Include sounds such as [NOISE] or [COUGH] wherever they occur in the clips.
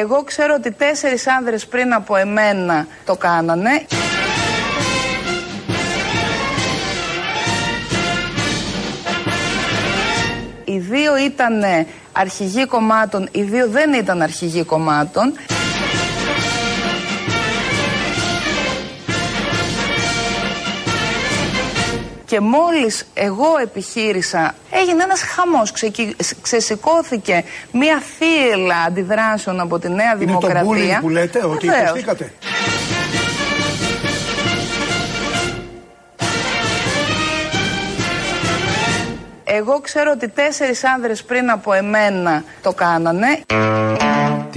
Εγώ ξέρω ότι τέσσερις άνδρες πριν από εμένα το κάνανε. Οι δύο ήταν αρχηγοί κομμάτων, οι δύο δεν ήταν αρχηγοί κομμάτων. Και μόλις εγώ επιχείρησα, έγινε ένας χαμός, Ξεκι... ξεσηκώθηκε μια θύελα αντιδράσεων από τη Νέα Είναι Δημοκρατία. το bullying που λέτε, ότι Βεβαίως. υποστήκατε; Εγώ ξέρω ότι τέσσερις άνδρες πριν από εμένα το κάνανε.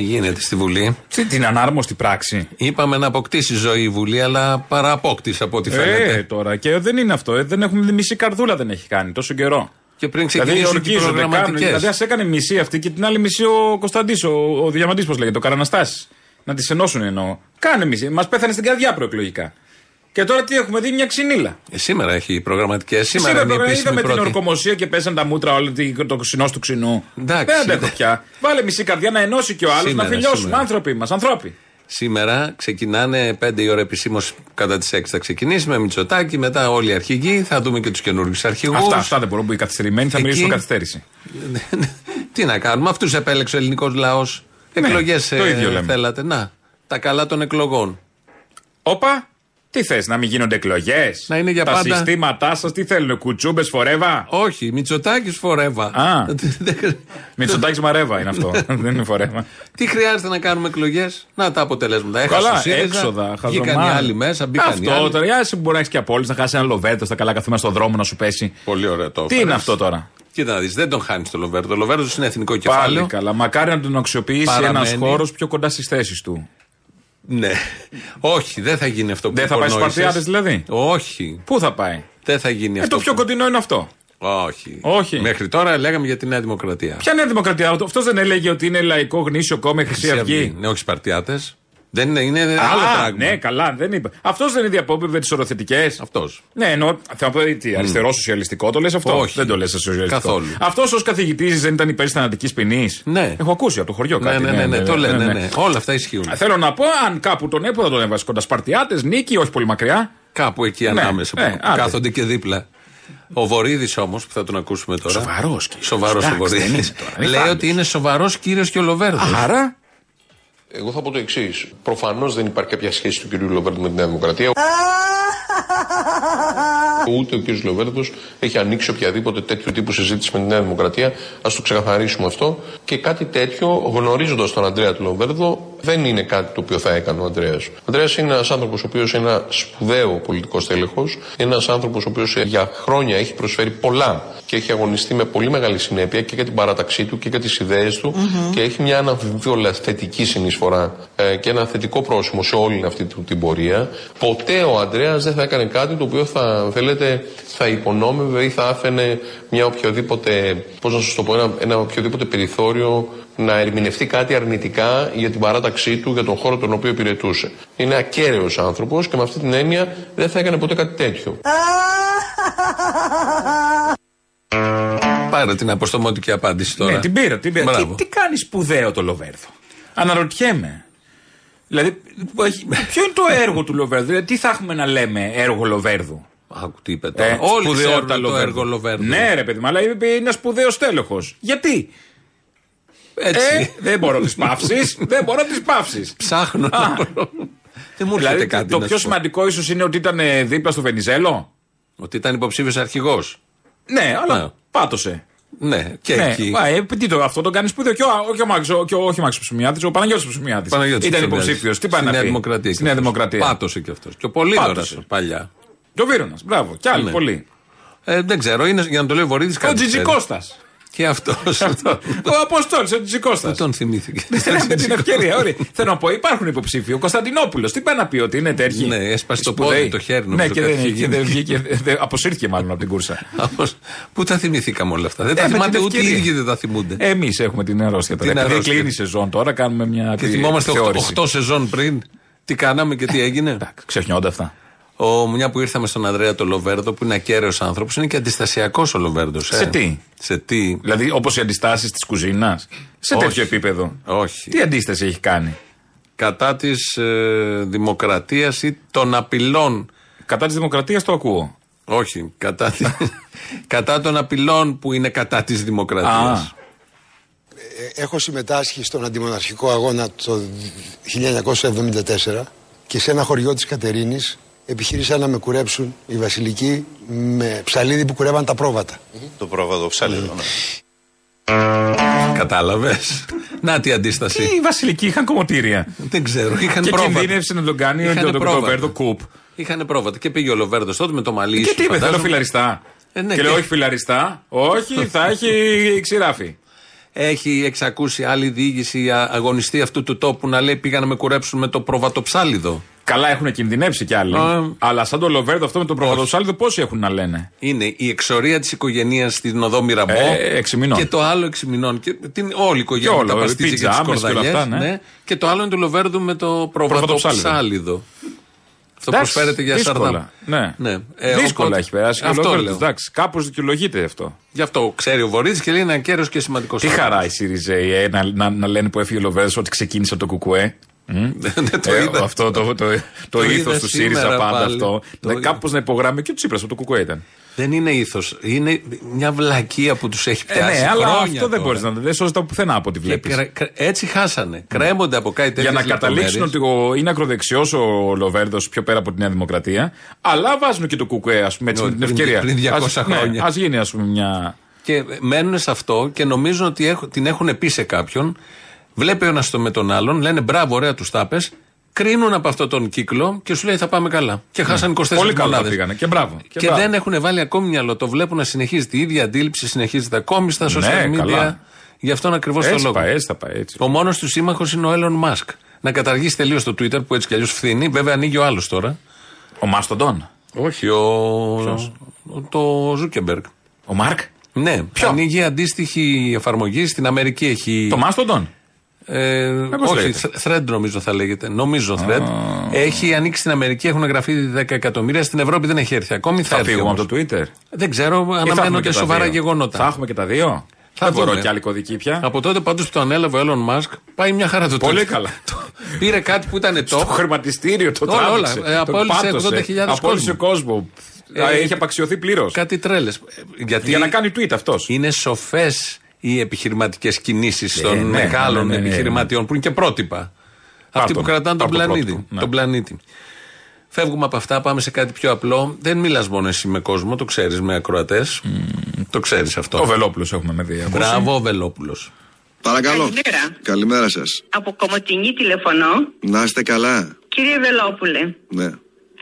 Τι γίνεται στη Βουλή. Τι, την ανάρμοστη πράξη. Είπαμε να αποκτήσει ζωή η Βουλή, αλλά παραπόκτησε από ό,τι φαίνεται. Ε, τώρα. Και δεν είναι αυτό. Ε, δεν έχουμε μισή καρδούλα δεν έχει κάνει τόσο καιρό. Και πριν Δηλαδή ξεκινήσουν και οι ορκίζονται, κάνουν. προγραμματικές. Δηλαδή ας έκανε μισή αυτή και την άλλη μισή ο Κωνσταντής, ο, ο Διαμαντής, πώς λέγεται, ο Καραναστάσης. Να τις ενώσουν εννοώ. Κάνε μισή. Μας πέθανε στην καρδιά προεκλογικά. Και τώρα τι έχουμε δει, μια ξυνήλα. Ε, σήμερα έχει προγραμματικέ. Σήμερα, Σήμερα είναι η τώρα επίσημη είδαμε την πρώτη. ορκομοσία και πέσαν τα μούτρα όλα τη- το ξινό του ξινού. Εντάξει, Δεν αντέχω ναι. πια. Βάλε μισή καρδιά να ενώσει και ο άλλος, να Σήμερα, φιλιώσουμε. σήμερα. Άνθρωποι μας, ανθρώποι. Σήμερα ξεκινάνε 5 η ώρα επισήμως κατά τις 6 θα ξεκινήσει με Μητσοτάκη. Μετά όλοι οι αρχηγοί. Θα δούμε και τους καινούριου αρχηγούς. Αυτά, αυτά δεν μπορούν που οι καθυστερημένοι θα Εκεί- μιλήσουν καθυστέρηση. [LAUGHS] Τι να κάνουμε, αυτούς επέλεξε ο ελληνικός λαός. Εκλογές Ναι, το ίδιο λέμε. θέλατε. Να, τα καλά των εκλογών. Όπα, τι θες, να μην γίνονται εκλογές; Να είναι για τα πάντα. συστήματά σας τι θέλουν, κουτσούμπες φορέβα; Όχι, Μητσοτάκης φορέβα. Α. [LAUGHS] Μητσοτάκης μαρέβα είναι αυτό. [LAUGHS] δεν είναι φορέβα. Τι χρειάζεται να κάνουμε εκλογές, να τα αποτελέσματα. Έχασε Καλά, ο ΣΥΡΙΖΑ, έξοδα, Βγήκαν οι χαζομάρες. άλλοι μέσα, μπήκαν οι Αυτό άλλοι. τώρα, για εσύ μπορεί να έχεις και απόλυτη να χάσει ένα λοβέρτο στα καλά καθίματα στον δρόμο να σου πέσει. Πολύ ωραίο το Τι έφερες. είναι αυτό τώρα; Κοίτα να δεις, δεν τον χάνεις το Λοβέρδο. Το Λοβέρδος είναι εθνικό κεφάλαιο. Πάλι καλά. Μακάρι να τον αξιοποιήσει ένας Παραμένει. χώρος πιο κοντά στις θέσεις του. Ναι. Όχι, δεν θα γίνει αυτό που Δεν θα πάει στου υπονόησες. Παρτιάδε δηλαδή; Όχι. Πού θα πάει; Δεν θα γίνει Ε, αυτό. το πιο που- κοντινό είναι αυτό. Όχι. Όχι. Μέχρι τώρα λέγαμε για τη Νέα Δημοκρατία. Ποια είναι η Δημοκρατία, αυτό δεν έλεγε ότι είναι λαϊκό γνήσιο κόμμα η Χρυσή Αυγή. Ναι, όχι Σπαρτιάτες. Δεν είναι, είναι άλλο Α, πράγμα. Ναι, καλά, δεν είπα. Αυτός δεν είναι διαπόμπευε τις οροθετικές. Αυτός. Ναι, εννοώ. Θα πω τι, αριστερό σοσιαλιστικό το λες αυτό; Όχι. Δεν το λες σοσιαλιστικό. Καθόλου. Αυτός ως καθηγητής δεν ήταν υπέρ της θανατικής ποινής; Ναι. Έχω ακούσει από το χωριό Ναι, κάτι. ναι, ναι, ναι, το λένε. Ναι, ναι. Όλα αυτά ισχύουν. Θέλω να πω, αν κάπου τον έπω, θα τον έβαζε κοντά Σπαρτιάτες, νίκη, όχι πολύ μακριά. Κάπου εκεί Ναι, ανάμεσα ναι, που άντε. κάθονται και δίπλα. Ο Βορύδης όμως, που θα τον ακούσουμε τώρα. Σοβαρός κύριος. Σοβαρός ο Εντάξει, δεν Βορύδη. είναι τώρα, είναι Λέει φάντος. ότι είναι σοβαρός κύριος και ο Λοβέρδο. Άρα. Εγώ θα πω το εξής. Προφανώς δεν υπάρχει κάποια σχέση του κ. Λοβέρντου με τη Νέα Δημοκρατία. [LAUGHS] Ούτε ο κ. Λοβέρντο έχει ανοίξει οποιαδήποτε τέτοιο τύπου συζήτηση με τη Νέα Δημοκρατία. Α το ξεκαθαρίσουμε αυτό. Και κάτι τέτοιο, γνωρίζοντας τον Αντρέα του Λοβέρδο, δεν είναι κάτι το οποίο θα έκανε ο Αντρέα. Ο Αντρέα είναι ένας άνθρωπος ο οποίος είναι ένα σπουδαίο πολιτικό τέλεχο. Είναι ένας άνθρωπος ο οποίος για χρόνια έχει προσφέρει πολλά και έχει αγωνιστεί με πολύ μεγάλη συνέπεια και για την παράταξή του και για τις ιδέες του και έχει μια αναμφίβολα θετική συνεισφορά ε, και ένα θετικό πρόσημο σε όλη αυτή του την πορεία. Ποτέ ο Αντρέα δεν θα έκανε κάτι το οποίο θα, θέλετε, θα υπονόμευε ή θα άφαινε μια οποιοδήποτε, πώς να σας το πω, ένα, ένα οποιοδήποτε περιθώριο να ερμηνευτεί κάτι αρνητικά για την παράταξή του, για τον χώρο τον οποίο υπηρετούσε. Είναι ακέραιος άνθρωπος και με αυτή την έννοια δεν θα έκανε ποτέ κάτι τέτοιο. [LAUGHS] Πάρε την αποστομωτική απάντηση τώρα. Ναι, την πήρα. Την πήρα. Τι, Μπράβο. τι κάνεις σπουδαίο το Λοβέρδο; Αναρωτιέμαι. Δηλαδή, έχει- ποιο είναι το [LAUGHS] έργο του Λοβέρδου, δηλαδή, τι θα έχουμε να λέμε έργο Λοβέρδου; Άκου τι είπε τώρα. Ε, Όλοι σπουδαιότητα ξέρουν το Λοβέρδου. έργο Λοβέρδου. Ναι, ρε παιδί μου, αλλά είπε είναι σπουδαίος τέλεχος. Γιατί; Έτσι. Ε, δεν μπορώ να τις παύσεις. [LAUGHS] δεν μπορώ να τις παύσεις. Ψάχνω. Α. Δεν μου έρχεται Δηλαδή, κάτι. το να πιο σου πω. σημαντικό ίσως είναι ότι ήταν ε, δίπλα στο Βενιζέλο. Ότι ήταν υποψήφιος αρχηγός. Ναι, αλλά Ναι. πάτωσε. Ναι, και ναι, εκεί. α, ε, τι το, αυτό το κάνεις σπουδαίο. Και ο, όχι ο Μάξ, ο, και ο, όχι ο Μάξ Ψουμιάτη, ο Παναγιώτης Ψουμιάτη. Παναγιώτης Ήταν Ψωμιάδης. υποψήφιος. Τι πάει Στη να Νέα πει; Δημοκρατία. Στη και Νέα αυτός. Δημοκρατία. Πάτωσε και αυτός. Και ο Πολύδωρας Πάτωσε. παλιά. Και ο Βίρονα. Μπράβο. Και άλλοι Ναι. πολλοί. Ε, δεν ξέρω, είναι, για να το λέει ο Βορύδης Ο κάτι. ξέρει. Τζιτζικώστα. Και αυτός. [LAUGHS] Ο Αποστόλης, ο Τζιτζικώστα. Δεν τον θυμήθηκε. Με την ευκαιρία, ωραία. Θέλω να πω, υπάρχουν υποψήφοι. Ο Κωνσταντινόπουλος, τι πάει να πει ότι είναι τέτοιοι; Ναι, έσπασε το σπουδαίοι. πόδι, το χέρι, Ναι, νομίζω, και κάτι δεν, είχε και δεν γίνει. βγήκε. δεν- Αποσύρθηκε μάλλον από την κούρσα. Όμως, Πού τα θυμηθήκαμε όλα αυτά; Δεν τα Ε, με θυμάται την ούτε οι ευκαιρία. ίδιοι δεν τα θυμούνται. Εμείς έχουμε την αρρώστια τώρα. Την Επειδή αρρώστια. κλείνει η σεζόν τώρα, κάνουμε μια Και τη- θυμόμαστε θεώρηση. 8 σεζόν πριν τι κάναμε και τι έγινε; Εντάξει, Ξεχνιόνται αυτά. Ο, μια που ήρθαμε στον Ανδρέα το Λοβέρδο, που είναι ακέραιος άνθρωπος, είναι και αντιστασιακός ο Λοβέρδος. Ε. Σε τι; Σε τι; Δηλαδή, όπως οι αντιστάσεις της κουζίνας. Σε Όχι. τέτοιο επίπεδο. Όχι. Τι αντίσταση έχει κάνει; Κατά της ε, δημοκρατίας ή των απειλών. Κατά της δημοκρατίας το ακούω. Όχι. Κατά, τη- [LAUGHS] κατά των απειλών που είναι κατά της δημοκρατίας. Α. Ε, Έχω συμμετάσχει στον αντιμοναρχικό αγώνα το 1974 και σε ένα χωριό της Κατερίνης επιχείρησαν να με κουρέψουν οι βασιλικοί με ψαλίδι που κουρεύαν τα πρόβατα. Το πρόβατο ψαλίδο. ναι. Κατάλαβες; [LAUGHS] Να τι αντίσταση. Οι βασιλικοί είχαν κομμωτήρια. Δεν ξέρω. Είχαν Και πρόβατα. κινδύνευσε να τον κάνει Είχανε τον πρόβατα. Λοβέρδο κουπ. Είχαν πρόβατα. Και πήγε ο Λοβέρδος τότε με το μαλλί Και σου, τι είπε, θέλω φαντάζομαι. φιλαριστά. Ε, ναι, και λέω και- όχι φιλαριστά. Όχι, [LAUGHS] θα έχει ξηράφι. Έχει εξακούσει άλλη διοίκηση α- αγωνιστή αυτού του τόπου να λέει πήγαν να με κουρέψουν με το προβατοψάλιδο. Καλά έχουν κινδυνεύσει κι άλλοι. Α. Αλλά σαν το Λοβέρδο αυτό με το προβατοσάλιδο πόσοι έχουν να λένε; Είναι η εξορία της οικογένειας στην οδό Μυραμπό. Ε, έξι μηνών. Και το άλλο έξι μηνών. Και την, όλη η οικογένεια Και με τα όλο, παστίτσια και τις πιτζάμες και όλα κορδαλιές, αυτά, ναι. Και το άλλο είναι του Λοβέρδου με το Προβατοψάλιδο. προβατοψάλιδο. Αυτό Εντάξει, προσφέρεται για δύσκολα. σαρδάμ. Ναι. ναι. Ε, δύσκολα οπότε- έχει περάσει. και ο Αυτό Λοβέρδος, λέω. Εντάξει, κάπως δικαιολογείται αυτό. Γι' αυτό ξέρει ο Βορύδης και λέει είναι ακέραιο και σημαντικός. Τι χαρά οι Σιριζέοι ε, να, να, να λένε που έφυγε ο Λοβέρδος ότι ξεκίνησε από το Κουκουέ. [LAUGHS] Δεν το Ε, είδα. αυτό το, το, το, Το ήθος είδα του ΣΥΡΙΖΑ σήμερα πάντα πάλι. αυτό. Το Ναι, είδα. Κάπως να υπογράμμει και ο Τσίπρας από το Κουκουέ ήταν. Δεν είναι ήθος. Είναι μια βλακεία που τους έχει Ε, πιάσει. ναι, αλλά χρόνια αυτό δεν τώρα. μπορείς να δεν σώζεται από πουθενά από ό,τι Και βλέπεις. κρε- κρε- έτσι χάσανε. Κρέμονται από κάτι τέτοιο. Για να καταλήξουν ότι ο- είναι ακροδεξιός ο Λοβέρδος πιο πέρα από τη Νέα Δημοκρατία, αλλά βάζουν και το Κουκουέ, ας πούμε, έτσι, με την Πριν- ευκαιρία. πριν 200 Ας- ναι, χρόνια. ας γίνει, ας πούμε, μια. Και μένουν σε αυτό και νομίζουν ότι έχ- την έχουν πει σε κάποιον. Βλέπει ο ένας το με τον άλλον, λένε μπράβο, ωραία τους τάπε. Κρίνουν από αυτόν τον κύκλο και σου λέει θα πάμε καλά. Και χάσαν 24 Ναι. Πολύ καλά μονάδες. πήγανε. Και μπράβο. Και, μπράβο. δεν έχουν βάλει ακόμη μυαλό. Το βλέπουν να συνεχίζεται. Η ίδια αντίληψη συνεχίζεται ακόμη στα social Ναι, media. καλά. Γι' αυτόν ακριβώς το Έτσι λόγο. πάει, έτσι θα πάει. Έτσι. Ο μόνος του σύμμαχος είναι ο Elon Musk. Να καταργήσει τελείως το Twitter που έτσι κι αλλιώς φθίνει. Βέβαια ανοίγει ο άλλος τώρα. Ο Mastodon. Όχι, ο. ο- Το Ζούκερμπεργκ. Ο Μάρκ; Ναι, ανοίγει αντίστοιχη εφαρμογή. Στην Αμερική έχει. Το Mastodon. Ε, πώς όχι, λέγεται; thread νομίζω θα λέγεται. Νομίζω thread. Έχει ανοίξει στην Αμερική, έχουν γραφεί 10 εκατομμύρια. Στην Ευρώπη δεν έχει έρθει ακόμη. Θα, Θα έρθει φύγουμε όμως. από το Twitter. Δεν ξέρω, Ή θα έχουμε αναμένονται και τα σοβαρά δύο. γεγονότα. Θα έχουμε και τα δύο. Θα δεν μπορώ δούμε. και άλλη κωδική πια. Από τότε πάντως που το ανέλαβε ο Elon Musk, πάει μια χαρά το Πολύ Twitter. καλά. Πήρε κάτι που ήταν Το top. χρηματιστήριο το Όλα, όλα. τράβηξε. Ε, το απόλυσε πάτωσε. 80.000 Απόλυσε κόσμο. Ε, Έχει απαξιωθεί πλήρως. Κάτι τρέλες. Γιατί Για να κάνει tweet αυτός. είναι σοφές οι επιχειρηματικές κινήσεις των ναι, μεγάλων ναι, ναι, ναι, ναι. επιχειρηματιών που είναι και πρότυπα. Αυτοί που τον. κρατάνε τον Πάρ' το πλανήτη. πρότυπο, ναι. τον πλανήτη. Φεύγουμε από αυτά, πάμε σε κάτι πιο απλό. Δεν μιλάς μόνο εσύ με κόσμο, το ξέρεις με ακροατές. Το ξέρεις αυτό. Το Βελόπουλος έχουμε με δει. Μπράβο, ο Βελόπουλος. Παρακαλώ. Καλημέρα. Καλημέρα σας. Από Κομωτινή τηλεφωνώ. Να είστε καλά. Κύριε Βελόπουλε, Ναι,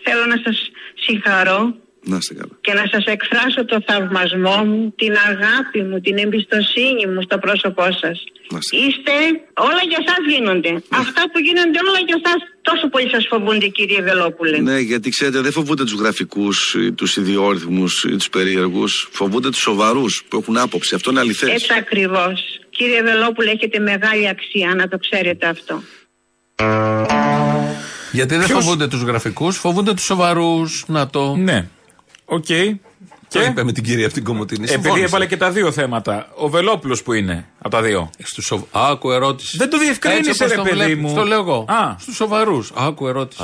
θέλω να σας συγχαρώ να είστε καλά. και να σας εκφράσω το θαυμασμό μου, την αγάπη μου, την εμπιστοσύνη μου στο πρόσωπό σας. Να είστε. Είστε, όλα για σας γίνονται. Αυτά που γίνονται όλα για σας τόσο πολύ σας φοβούνται κύριε Βελόπουλε. Ναι, γιατί ξέρετε, δεν φοβούνται τους γραφικούς, ή τους ιδιόρυθμους ή τους περίεργους. Φοβούνται τους σοβαρούς που έχουν άποψη. Αυτό είναι αληθές. Έτσι ακριβώς. Κύριε Βελόπουλε έχετε μεγάλη αξία να το ξέρετε αυτό. Γιατί δεν Ποιος- φοβούνται τους γραφικούς, φοβούνται τους σοβαρούς. Να το. Ναι. Οκ. Το Και είπε με την κυρία από την Κομωτινή. επειδή έβαλε και τα δύο θέματα, ο Βελόπουλος που είναι από τα δύο. Στου σοβ... Άκου ερώτηση. Δεν το διευκρίνησε, Έτσι όπως ρε το παιδί βλέπεις, μου. Το λέω εγώ. Α. Στους σοβαρούς. Άκου ερώτηση.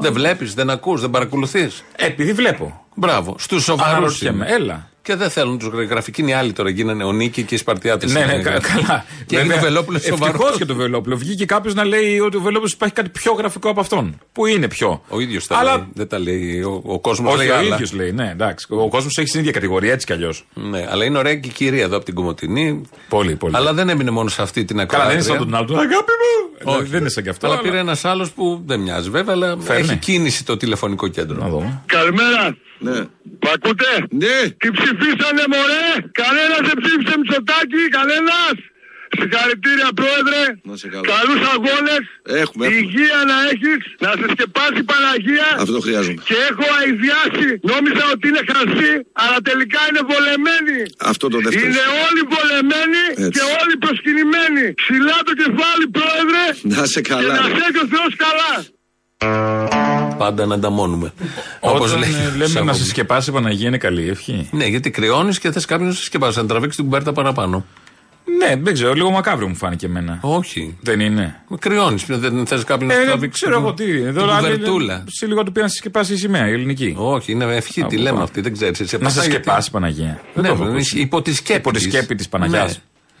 Δεν βλέπεις, δεν ακούς, δεν παρακολουθείς. Ε, επειδή βλέπω. Μπράβο. Στους σοβαρούς. Αναρωτιέμαι. Έλα. Και δεν θέλουν τους γραφικοί. Είναι οι άλλοι τώρα. Γίνανε ο Νίκη και οι Σπαρτιάτες. Ναι, ναι, κα- καλά. Και είναι ο Βελόπουλος σοβαρός. Ευτυχώς και το Βελόπουλο. Βγήκε κάποιος να λέει ότι ο Βελόπουλος υπάρχει κάτι πιο γραφικό από αυτόν. Που είναι πιο; Ο ίδιος τα Αλλά- λέει. Δεν τα λέει. Ο, ο κόσμος Όχι, λέει ο άλλα. ίδιος λέει, ναι, εντάξει. Ο κόσμος έχει στην ίδια κατηγορία έτσι κι αλλιώς. Ναι, αλλά είναι ωραία και η κυρία εδώ από την Κομωτινή. Πολύ, πολύ. Αλλά δεν έμεινε μόνο σε αυτή την Καλά, ακρόαση. δεν είναι σαν τον άλλο. του, Αγάπη μου! Δηλαδή, δεν είναι σαν κι αυτό. Αλλά πήρε ένας άλλος που δεν μοιάζει βέβαια, αλλά Φέρνει. έχει κίνηση το τηλεφωνικό κέντρο. Να δούμε. Καλημέρα. Ναι. Μ' ακούτε; Ναι. Τι ψηφίσανε μωρέ; Κανένας δεν ψήφισε Μητσοτάκη. Κανένας. Συγχαρητήρια πρόεδρε. Να σε καλά. Καλούς αγώνες. Έχουμε, έχουμε. Υγεία να έχεις. Να σε σκεπάσει η Παναγία. Αυτό χρειάζομαι. Και έχω αειδιάσει. Νόμιζα ότι είναι χασί. Αλλά τελικά είναι βολεμένοι. Αυτό το δεύτερο. Είναι όλοι βολεμένοι Έτσι. και όλοι προσκυνημένοι. Ψηλά το κεφάλι πρόεδρε. Να σε Και καλά. να ρε. σε έχει ο Θεός καλά. Πάντα να ανταμώνουμε. Όπως Όταν λέει. ε, ο λέμε να Σάββαμ. σε σκεπάσει η Παναγία είναι καλή ευχή. Ναι, γιατί κρυώνεις και θες κάποιον να σε σκεπάσει, να τραβήξει την κουμπέρτα παραπάνω. Ναι, δεν ξέρω, λίγο μακάβριο μου φάνηκε εμένα. Όχι. Δεν είναι. Κρυώνεις. Δεν θες κάποιον να σε Ε, τραβήξει. ξέρω την- εγώ τι. Εδώ την άλλοι κουβερτούλα. λένε, Σε λίγο του πει να σε σκεπάσει η σημαία, η ελληνική. Όχι, είναι ευχή. Α, Τι πού λέμε πάω. αυτή, δεν ξέρεις. Να σε σκεπάσει η Παναγία. Δεν Ναι, το έχω ναι, ακούσει. υπό τη σκέπη. Υπό τη της.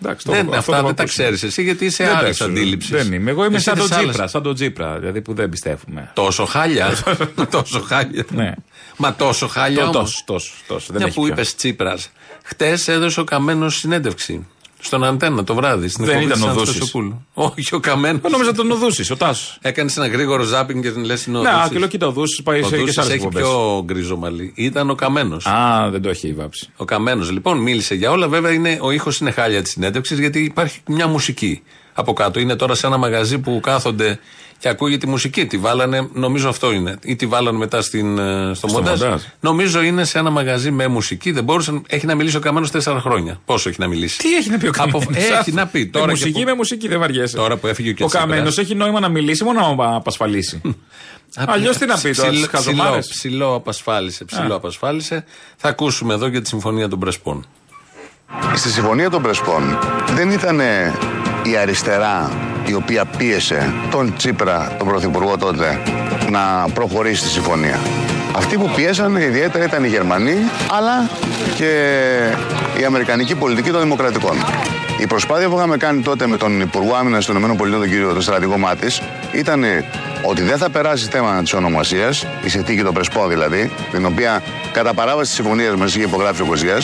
Σκέπη τη Παναγιά. Ναι. Εντάξει, το Δεν, έχω- αυτό αυτά το έχω δεν τα ακούσει. ξέρεις εσύ γιατί είσαι Δεν τα άλλη ξέρω. αντίληψης. Δεν είμαι. Εγώ είμαι Εσύ σαν τον της άλλης. Τζίπρα, σαν τον Τζίπρα, δηλαδή που δεν πιστεύουμε. Τόσο χάλια. [LAUGHS] τόσο χάλια. Ναι. Μα τόσο χάλια. Το- όμως. Τόσο, τόσο, τόσο. Δεν Μια έχει που πιο. είπες Τσίπρας. Χτες έδωσε ο Καμένος συνέντευξη. Στον Αντένα το βράδυ. Στην Δεν εκπομπή ήταν της ο Άννας Δούσης. Τεσσοπούλου. Όχι, ο Καμένος. Εγώ νόμιζα τον οδούσει, ο Τάσος. Έκανες ένα γρήγορο ζάπινγκ και την λες είναι ο Ναι, Δούσης. α, και λέω κοίτα, ο Δούση πάει Ο σε και Δούσης σε άλλες έχει εκπομπές. πιο γκρίζο μαλλί. Ήταν ο Καμένος. Α, δεν το έχει βάψει. Ο Καμένος λοιπόν μίλησε για όλα. Βέβαια είναι, ο ήχος είναι χάλια της συνέντευξης γιατί υπάρχει μια μουσική από κάτω. Είναι τώρα σε ένα μαγαζί που κάθονται και ακούγεται τη μουσική. Τη βάλανε, νομίζω αυτό είναι. Ή τη βάλανε μετά στην, ε, στο, Στο μοντάζ. μοντάζ. Νομίζω είναι σε ένα μαγαζί με μουσική. Δεν μπορούσε, έχει να μιλήσει ο Καμένος τέσσερα χρόνια. Πόσο έχει να μιλήσει; Τι έχει να πει ο Από- Καμένο. έχει να πει τώρα. Με και μουσική που- με μουσική, δεν βαριέσαι. Τώρα που έφυγε και Ο Τσίπρας. Καμένος έχει νόημα να μιλήσει, μόνο να απασφαλίσει. Αλλιώς τι να πει τώρα, Ψιλό- τι χαζομάρες; ψιλό- Ψιλό απασφάλισε. Ψηλό απασφάλισε. Θα ακούσουμε εδώ για τη συμφωνία των Πρεσπών. Στη Συμφωνία των Πρεσπών δεν ήταν η αριστερά η οποία πίεσε τον Τσίπρα, τον Πρωθυπουργό τότε, να προχωρήσει στη συμφωνία. Αυτοί που πίεσαν ιδιαίτερα ήταν οι Γερμανοί, αλλά και η Αμερικανική πολιτική των Δημοκρατικών. Η προσπάθεια που είχαμε κάνει τότε με τον Υπουργό Άμυνα των ΗΠΑ, τον κύριο τον στρατηγό Μάτης, ήταν ότι δεν θα περάσει θέμα της ονομασίας, η συνθήκη των Πρεσπών δηλαδή, την οποία κατά παράβαση της συμφωνίας μας είχε υπογράψει ο Κοζιά,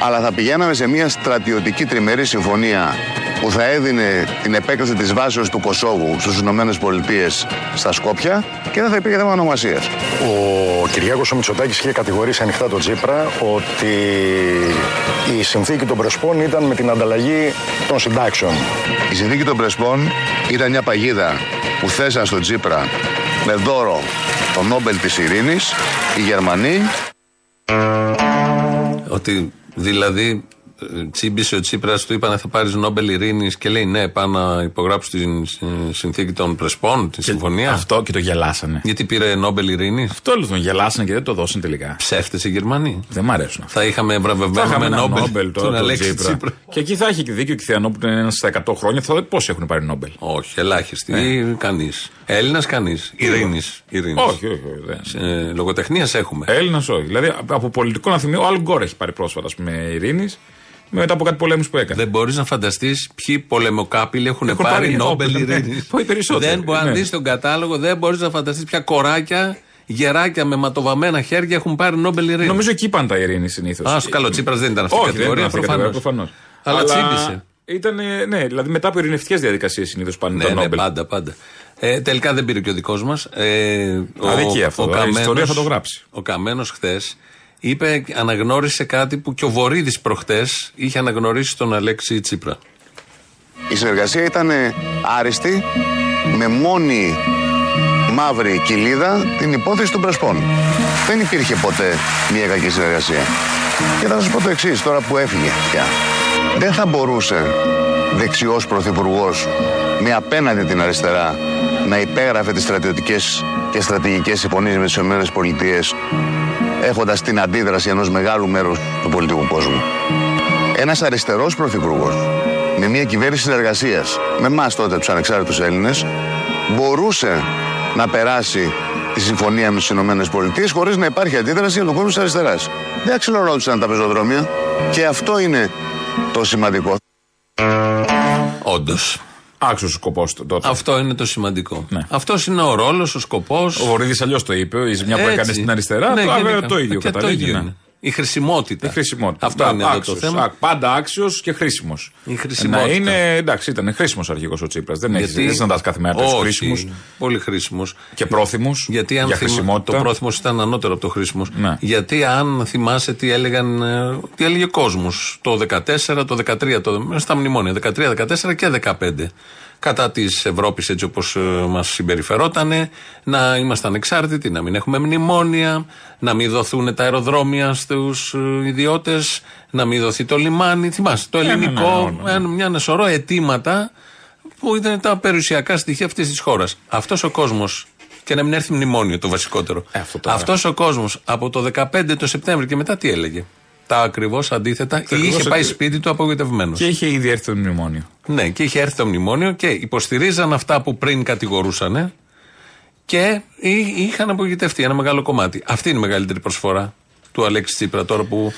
αλλά θα πηγαίναμε σε μια στρατιωτική τριμερή συμφωνία που θα έδινε την επέκταση της βάσεως του Κωσόβου στους ΗΠΑ στα Σκόπια και δεν θα υπήρχε θέμα ονομασίας. Ο Κυριάκος ο Μητσοτάκης είχε κατηγορήσει ανοιχτά τον Τσίπρα ότι η συνθήκη των Πρεσπών ήταν με την ανταλλαγή των συντάξεων. Η συνθήκη των Πρεσπών ήταν μια παγίδα που θέσαν στον Τσίπρα με δώρο το Νόμπελ της Ειρήνης, οι Γερμανοί Ότι δηλαδή ε, τσίμπησε ο Τσίπρας, του είπανε θα πάρεις Νόμπελ Ειρήνης και λέει ναι, πάω να υπογράψω τη συνθήκη των Πρεσπών, τη συμφωνία. Αυτό και το γελάσανε. Γιατί πήρε Νόμπελ Ειρήνης; Αυτό όλο τον γελάσανε και δεν το δώσαν τελικά. Ψεύτες οι Γερμανοί. Δεν μ' αρέσουν αυτά. Θα είχαμε Θα βραβευμένο είχαμε με ένα Νόμπελ, Νόμπελ τώρα τον τον Αλέξη Τσίπρα. Τσίπρα. Και εκεί θα έχει και δίκιο και Θεανό που είναι ένας στα 100 χρόνια. Θα δει πόσοι έχουν πάρει Νόμπελ. Όχι, ελάχιστοι. Ε. Κανείς. Έλληνας κανείς. Ειρήνης. Όχι, όχι, όχι. δεν. Ε, Λογοτεχνίας έχουμε. Έλληνας όχι. Δηλαδή από πολιτικό να θυμίσω, ο Αλ Γκόρ έχει πάρει πρόσφατα με ειρήνης μετά από κάτι πολέμους που έκανε. Δεν μπορείς να φανταστείς ποιοι πολεμοκάπηλοι έχουν, Έχουν πάρει πάρει Νόμπελ Νόμπελ, ναι. Ειρήνης. [LAUGHS] Πολύ περισσότεροι, Δεν μπορείς να ναι. δεις τον κατάλογο, δεν μπορείς να φανταστείς ποια κοράκια, γεράκια με ματοβαμμένα χέρια έχουν πάρει Νόμπελ Ειρήνης. Νομίζω εκεί πάνε τα ειρήνης συνήθως. Α, στο καλό Τσίπρας δεν ήταν αυτή η Όχι, δεν κατηγορία, ήταν αυτή η κατηγορία, προφανώς. προφανώς. Αλλά τσίμπησε. Ήταν, ναι, δηλαδή μετά από ειρηνευτικές διαδικασίες συνήθως πάνε Ναι, τα ναι, Νόμπελ. πάντα, πάντα. Ε, τελικά δεν πήρε και ο δικός μας. Ε, Αδικία αυτό, η ιστορία θα το γράψει. Ο Καμένος χθες είπε, αναγνώρισε κάτι που και ο Βορύδης προχτές είχε αναγνωρίσει τον Αλέξη Τσίπρα. Η συνεργασία ήταν άριστη με μόνη μαύρη κοιλίδα την υπόθεση των Πρεσπών. Δεν υπήρχε ποτέ μια κακή συνεργασία. Και θα σας πω το εξής τώρα που έφυγε πια. Δεν θα μπορούσε δεξιός πρωθυπουργός με απέναντι την αριστερά να υπέγραφε τις στρατιωτικές και στρατηγικές συμφωνίες με τις ΗΠΑ έχοντας την αντίδραση ενός μεγάλου μέρους του πολιτικού κόσμου. Ένας αριστερός πρωθυπουργός με μια κυβέρνηση συνεργασίας με εμάς τότε τους ανεξάρτητους Έλληνες μπορούσε να περάσει τη συμφωνία με τις ΗΠΑ χωρίς να υπάρχει αντίδραση για τον κόσμο της αριστεράς. Δεν αξιλορώτησαν τα πεζοδρόμια και αυτό είναι το σημαντικό. Όντως. Άξιος ο σκοπός τότε. Αυτό είναι το σημαντικό. Ναι. Αυτός είναι ο ρόλος, ο σκοπός. Ο Βορύδης αλλιώς το είπε, η ζημιά που έκανε στην αριστερά. Ναι, το, βέβαια, γενικά. το ίδιο Και το καταλήγει. Ίδιο ναι. είναι. Η χρησιμότητα. Η χρησιμότητα. Αυτό Α, είναι εδώ το άξιος. θέμα. Α, πάντα άξιος και χρήσιμος. Η χρησιμότητα. Να είναι, εντάξει, ήταν χρήσιμος αρχηγός ο Τσίπρας. Δεν έχεις Γιατί- δεν συναντά κάθε μέρα του Όχι, χρήσιμους Πολύ χρήσιμος. και πρόθυμους. Γιατί αν για θυμ- χρησιμότητα. το πρόθυμος ήταν ανώτερο από το χρήσιμος. Ναι. Γιατί αν θυμάσαι τι έλεγαν, ε, τι έλεγε ο κόσμος το 14, το 13, το, στα μνημόνια, 13, 14 και 15. Κατά της Ευρώπης έτσι όπως μας συμπεριφερότανε, να είμαστε ανεξάρτητοι, να μην έχουμε μνημόνια, να μην δοθούν τα αεροδρόμια στους ιδιώτες, να μην δοθεί το λιμάνι. Θυμάσαι, το ναι, ναι, ελληνικό, ναι, ναι. ένα- μια ένα σωρό αιτήματα που ήταν τα περιουσιακά στοιχεία αυτής της χώρας. Αυτός ο κόσμος Και να μην έρθει μνημόνιο το βασικότερο. Ε, αυτό τώρα. Αυτός ο κόσμος από το 15 το Σεπτέμβριο και μετά τι έλεγε; Τα ακριβώς αντίθετα. Ή ακριβώς είχε πάει αντί- σπίτι του απογοητευμένος. Και είχε ήδη έρθει το μνημόνιο. Ναι, και είχε έρθει το μνημόνιο και υποστηρίζαν αυτά που πριν κατηγορούσαν και εί- είχαν απογοητευτεί ένα μεγάλο κομμάτι. Αυτή είναι η μεγαλύτερη προσφορά του Αλέξη Τσίπρα τώρα που.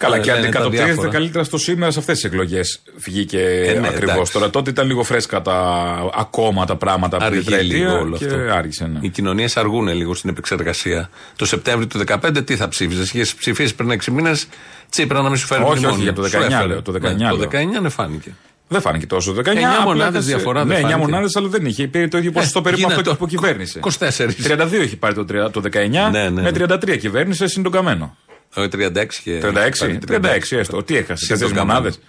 Καλά, ε, και λένε τα αντικατοπτρίζεται διάφορα. καλύτερα στο σήμερα σε αυτές τις εκλογές. Βγήκε Ε, ναι, ακριβώς. εντάξει. Τώρα τότε ήταν λίγο φρέσκα τα, ακόμα τα πράγματα από την Αργεί τετραετία λίγο όλο και αυτό. άργησε. Ναι. Οι κοινωνίες αργούν λίγο στην επεξεργασία. Το Σεπτέμβριο του 2015 τι θα ψήφιζες; Είχες ψηφίσει πριν 6 μήνες Τσίπρα να μην σου φέρει Όχι, μνημόνιο. όχι, για το Σου 19 έφερε. λέω, το Ναι, 19 το λέω. 19 ναι, φάνηκε. Δεν φάνηκε τόσο το 19. Εννιά απλά μονάδες έχασε- διαφορά δεν Ναι, 9 φάνηκε. μονάδες, αλλά δεν είχε. Πήρε το ίδιο ποσοστό Ε, περίπου γίνεται αυτό το- που κυβέρνησε. 24. 32 έχει πάρει το, 30 το 19. Ναι, ναι, Με ναι. 33 κυβέρνησε συν τον καμένο. Ο 36 και. 36, 36 έστω. Τι έχασες, Συν σε τον τρει καμένο. μονάδες.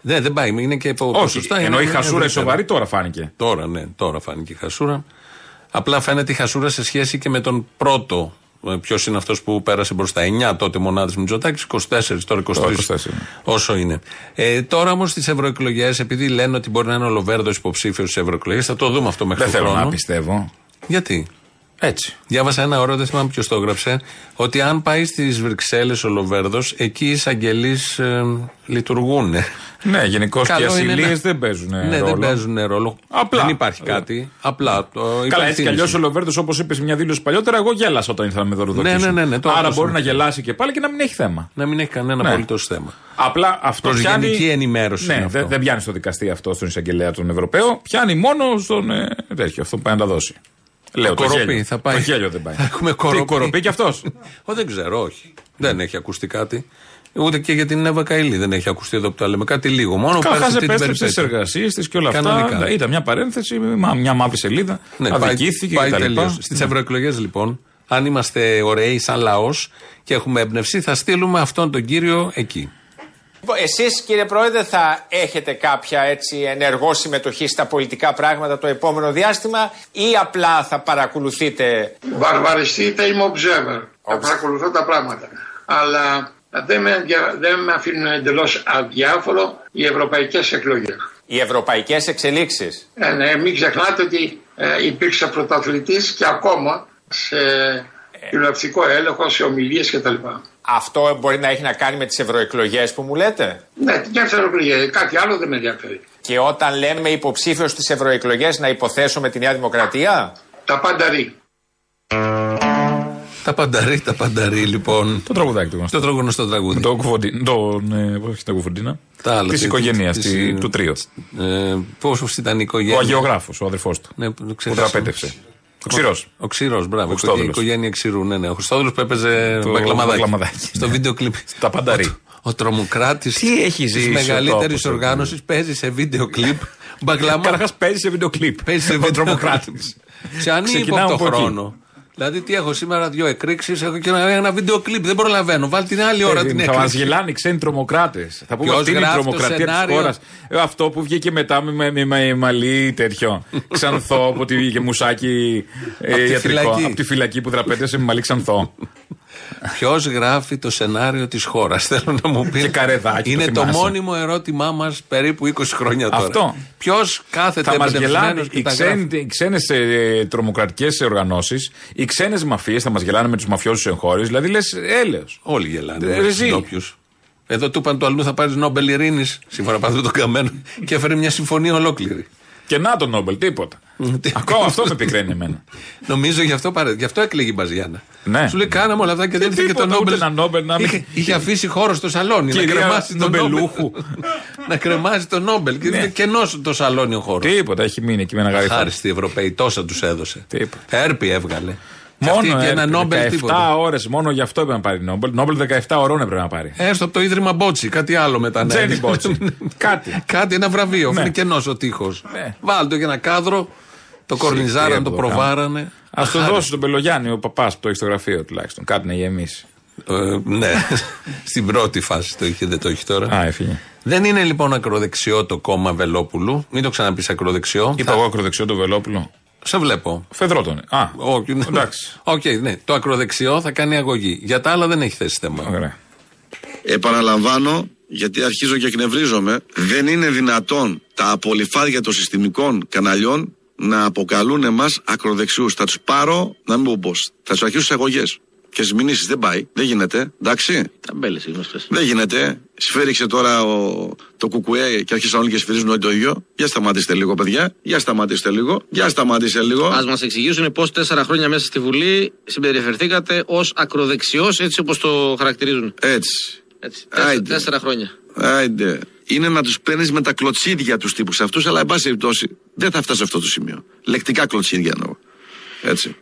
Ναι, δεν πάει. Είναι και υπό Όχι, ποσοστά, είναι- ενώ η είναι χασούρα η ευρύτερα. σοβαρή τώρα φάνηκε. Τώρα, ναι, τώρα φάνηκε η χασούρα. Απλά φαίνεται η χασούρα σε σχέση και με τον πρώτο. Ποιος είναι αυτός που πέρασε μπροστά. 9 τότε μονάδες Μητσοτάκης, 24, τώρα 23. Τώρα 24, ναι. Όσο είναι. Ε, τώρα όμως στι ευρωεκλογές, επειδή λένε ότι μπορεί να είναι ο Λοβέρδο υποψήφιος στις ευρωεκλογές, θα το δούμε αυτό μέχρι Δεν τον θέλω χρόνο. να πιστεύω. Γιατί; Έτσι. Διάβασα ένα όρο, δεν θυμάμαι ποιος το έγραψε, ότι αν πάει στις Βρυξέλλες ο Λοβέρδος, εκεί οι εισαγγελείς ε, λειτουργούν. Ναι, γενικώς και οι Καλό είναι ασυλίες να- δεν παίζουν Ναι, ρόλο. δεν παίζουν ρόλο. Απλά. Δεν υπάρχει κάτι. Απλά. Το Καλά, έτσι κι υπενθύμηση. αλλιώς ο Λοβέρδος, όπως είπες σε μια δήλωση παλιότερα, εγώ γέλασα όταν ήρθα να με δωροδοκίσουν. Ναι, ναι, ναι, ναι, το Άρα άκουσα. μπορεί να γελάσει και πάλι και να μην έχει θέμα. Να μην έχει κανένα Ναι. απολύτως θέμα. Απλά αυτό Προς πιάνει. γενική ενημέρωση Ναι, είναι αυτό. δεν δεν πιάνει στο δικαστή αυτό, στον εισαγγελέα τον Ευρωπαίο. Πιάνει μόνο στον. Ε, τέτοιο, αυτό που πάει να τα δώσει. Λέω το Κοροπή, γέλιο. θα πάει. Το γέλιο δεν πάει. Θα έχουμε Τι, κοροπή. κοροπή κι αυτός; Ω, δεν ξέρω, όχι. Δεν έχει ακουστεί κάτι. Ούτε και για την Εύα Καηλή δεν έχει ακουστεί εδώ που τα λέμε. Κάτι λίγο μόνο. πέρασε Καταρχάς αυτή την επέστρεψε στις περιπέτεια. εργασίες της και όλα Κανονικά. αυτά. Ήταν μια παρένθεση, μα- μια μαύρη σελίδα. Ναι, πάει, αδικήθηκε πάει κτλ. τελείως. Στις ευρωεκλογές λοιπόν, αν είμαστε ωραίοι σαν λαός και έχουμε έμπνευση, θα στείλουμε αυτόν τον κύριο εκεί. Εσείς κύριε Πρόεδρε θα έχετε κάποια έτσι ενεργό συμμετοχή στα πολιτικά πράγματα το επόμενο διάστημα ή απλά θα παρακολουθείτε; Βαρβαριστείτε, είμαι observer. Θα παρακολουθώ τα πράγματα. Αλλά δεν με, ενδια- δεν με αφήνουν εντελώς αδιάφορο οι ευρωπαϊκές εκλογές. οι ευρωπαϊκές εξελίξεις. Ε, ναι, μην ξεχνάτε ότι ε, υπήρξε πρωταθλητής και ακόμα σε κοινοβουλευτικό έλεγχο, σε ομιλίες κτλ. Αυτό μπορεί να έχει να κάνει με τις ευρωεκλογές που μου λέτε; Ναι, τι εκλογέ, κάτι άλλο δεν με ενδιαφέρει. Και όταν λέμε υποψήφιος στις ευρωεκλογές να υποθέσουμε τη Νέα Δημοκρατία; Τα πάντα ρί. Τα πανταρί, τα πανταρί λοιπόν. Το τραγουδάκι του γνωστό. Το τρώγωνο στο τραγούδι. Το κουφοντίνα. Τον, ε, όχι το κουφοντίνα. Τα άλλα, Της τι- οικογένειας, της- ε, του τρίου. Ε, Πώ ήταν η οικογένεια; Ο Αγιογράφος, ο αδερφός του. Ναι, που το που ξέχασα. τραπέτευσε. Ο ξηρό. Ο Ξηρό, μπράβο. Η Χριστόδουλος. οικογένεια Ξηρού, ναι, ναι. Ο Χριστόδουλος που έπαιζε Το μπαγκλαμαδάκι. μπαγκλαμαδάκι, Στο ναι. βίντεο κλιπ. Τα πανταρί. Ο τρομοκράτης Τι έχει ζήσει τη ο μεγαλύτερης τόπος, οργάνωσης παίζει σε βίντεο κλιπ. [LAUGHS] Μπαγκλαμά. Καταρχά παίζει σε βίντεο κλιπ. Παίζει σε Ο βίντεο τρομοκράτης. Σε ανύποπτο Ξεκινάμε από εκεί. χρόνο. Δηλαδή, τι έχω σήμερα, δύο εκρήξεις, έχω και ένα, ένα βίντεο κλιπ. Δεν προλαβαίνω. Βάλει την άλλη ώρα την Θα μας έκρηξη. γελάνε οι ξένοι τρομοκράτες. Θα πούμε Ποιος αυτή είναι η γράφει το τρομοκρατία της σενάριο; χώρας. Αυτό που βγήκε μετά με, με, με, με μαλλί τέτοιο. [LAUGHS] Ξανθό που τη βγήκε μουσάκι ε, Απ' τη ιατρικό. φυλακή. Από τη φυλακή που δραπέτευσε με μαλλί ξανθό. Ποιος γράφει το σενάριο της χώρας, θέλω να μου πεις. Και καρεδάκι, Είναι το το, θυμάσαι. μόνιμο ερώτημά μας περίπου 20 χρόνια τώρα. Αυτό. Ποιος κάθεται θα μας εμπνευσμένος γελάνε και οι, τα ξένοι, γράφει. οι ξένες τρομοκρατικές οργανώσεις, οι ξένες μαφίες θα μας γελάνε με τους μαφιόζους εγχώριους. Δηλαδή λες, έλεος. Όλοι γελάνε. Ε, με τους εσύ. ντόπιους. Εδώ του είπαν το αλλού θα πάρεις Νόμπελ Ειρήνης, σύμφωνα με αυτό το καμένο, και έφερε μια συμφωνία ολόκληρη. Και να τον Νόμπελ, τίποτα. Ακόμα αυτό με πικραίνει εμένα. [LAUGHS] Νομίζω γι' αυτό, παρέ... γι αυτό έκλαιγε η Μπαζιάννα. Ναι. Σου λέει κάναμε όλα αυτά και δεν ήρθε και το τίποτα, ούτε Νόμπελ. ένα Νόμπελ να μην- Είχε, είχε αφήσει χώρο στο σαλόνι να Κυρία κρεμάσει τον Νόμπελ. Νομπελούχου. [LAUGHS] να κρεμάσει τον Νόμπελ. Και είναι κενός το σαλόνι ο χώρος. Τίποτα, έχει μείνει εκεί με ένα γαριφό. Χάριστοι Ευρωπαίοι, τόσα τους έδωσε. Τίποτα. Έρπη έβγαλε. Και αυτή Μόνο και ένα έρπη, Νόμπελ 17 τίποτα. ώρες, μόνο γι' αυτό έπρεπε να πάρει Νόμπελ. Νόμπελ 17 ώρων έπρεπε να πάρει. Έστω από το ίδρυμα Μπότσι, κάτι άλλο μετά. ναι. Τζένι Μπότσι. [LAUGHS] Κάτι. κάτι, ένα βραβείο. αφού Ναι. Είναι κενός ο τείχος. Ναι. Βάλτε για ένα κάδρο, το κορνιζάραν, το έπρεπε να προβάρανε. Α το Αχάρη. δώσει τον Πελογιάννη, ο παπάς που το έχει στο γραφείο τουλάχιστον. Κάτι να γεμίσει. Ε, ναι, [LAUGHS] στην πρώτη φάση το είχε, δεν το έχει τώρα. Α, έφυγε. Δεν είναι λοιπόν ακροδεξιό το κόμμα Βελόπουλου. Μην το ξαναπείς ακροδεξιό. Είπα εγώ ακροδεξιό το Βελόπουλο. Σε βλέπω. Φεδρότον. Α, Όχι, ναι. εντάξει. Οκ, ναι. Το ακροδεξιό θα κάνει αγωγή. Για τα άλλα δεν έχει θέσει θέμα. Ωραία. Επαναλαμβάνω, γιατί αρχίζω και εκνευρίζομαι, δεν είναι δυνατόν τα απολειφάδια των συστημικών καναλιών να αποκαλούν εμάς ακροδεξιούς. Θα τους πάρω, να μην πω πώς. Θα τους αρχίσω αγωγές. Και στις μηνύσεις δεν πάει. Δεν γίνεται. Εντάξει. Ταμπέλες γνωστές. Δεν γίνεται. Σφύριξε τώρα ο, το κουκουέ και άρχισαν όλοι και σφυρίζουν όλοι το ίδιο. Για σταματήστε λίγο, παιδιά. Για σταματήστε λίγο. Για σταματήστε λίγο. Ας μας εξηγήσουν πώς τέσσερα χρόνια μέσα στη Βουλή συμπεριφερθήκατε ως ακροδεξιός, έτσι όπως το χαρακτηρίζουν. Έτσι. έτσι. Τέσσερα, Άιντε. τέσσερα χρόνια. Άιντε. Είναι να τους παίρνεις με τα κλωτσίδια τους τύπους αυτούς, αλλά εν πάση περιπτώσει δεν θα φτάσει σε αυτό το σημείο. Λεκτικά κλωτσίδια εννοώ. Έτσι.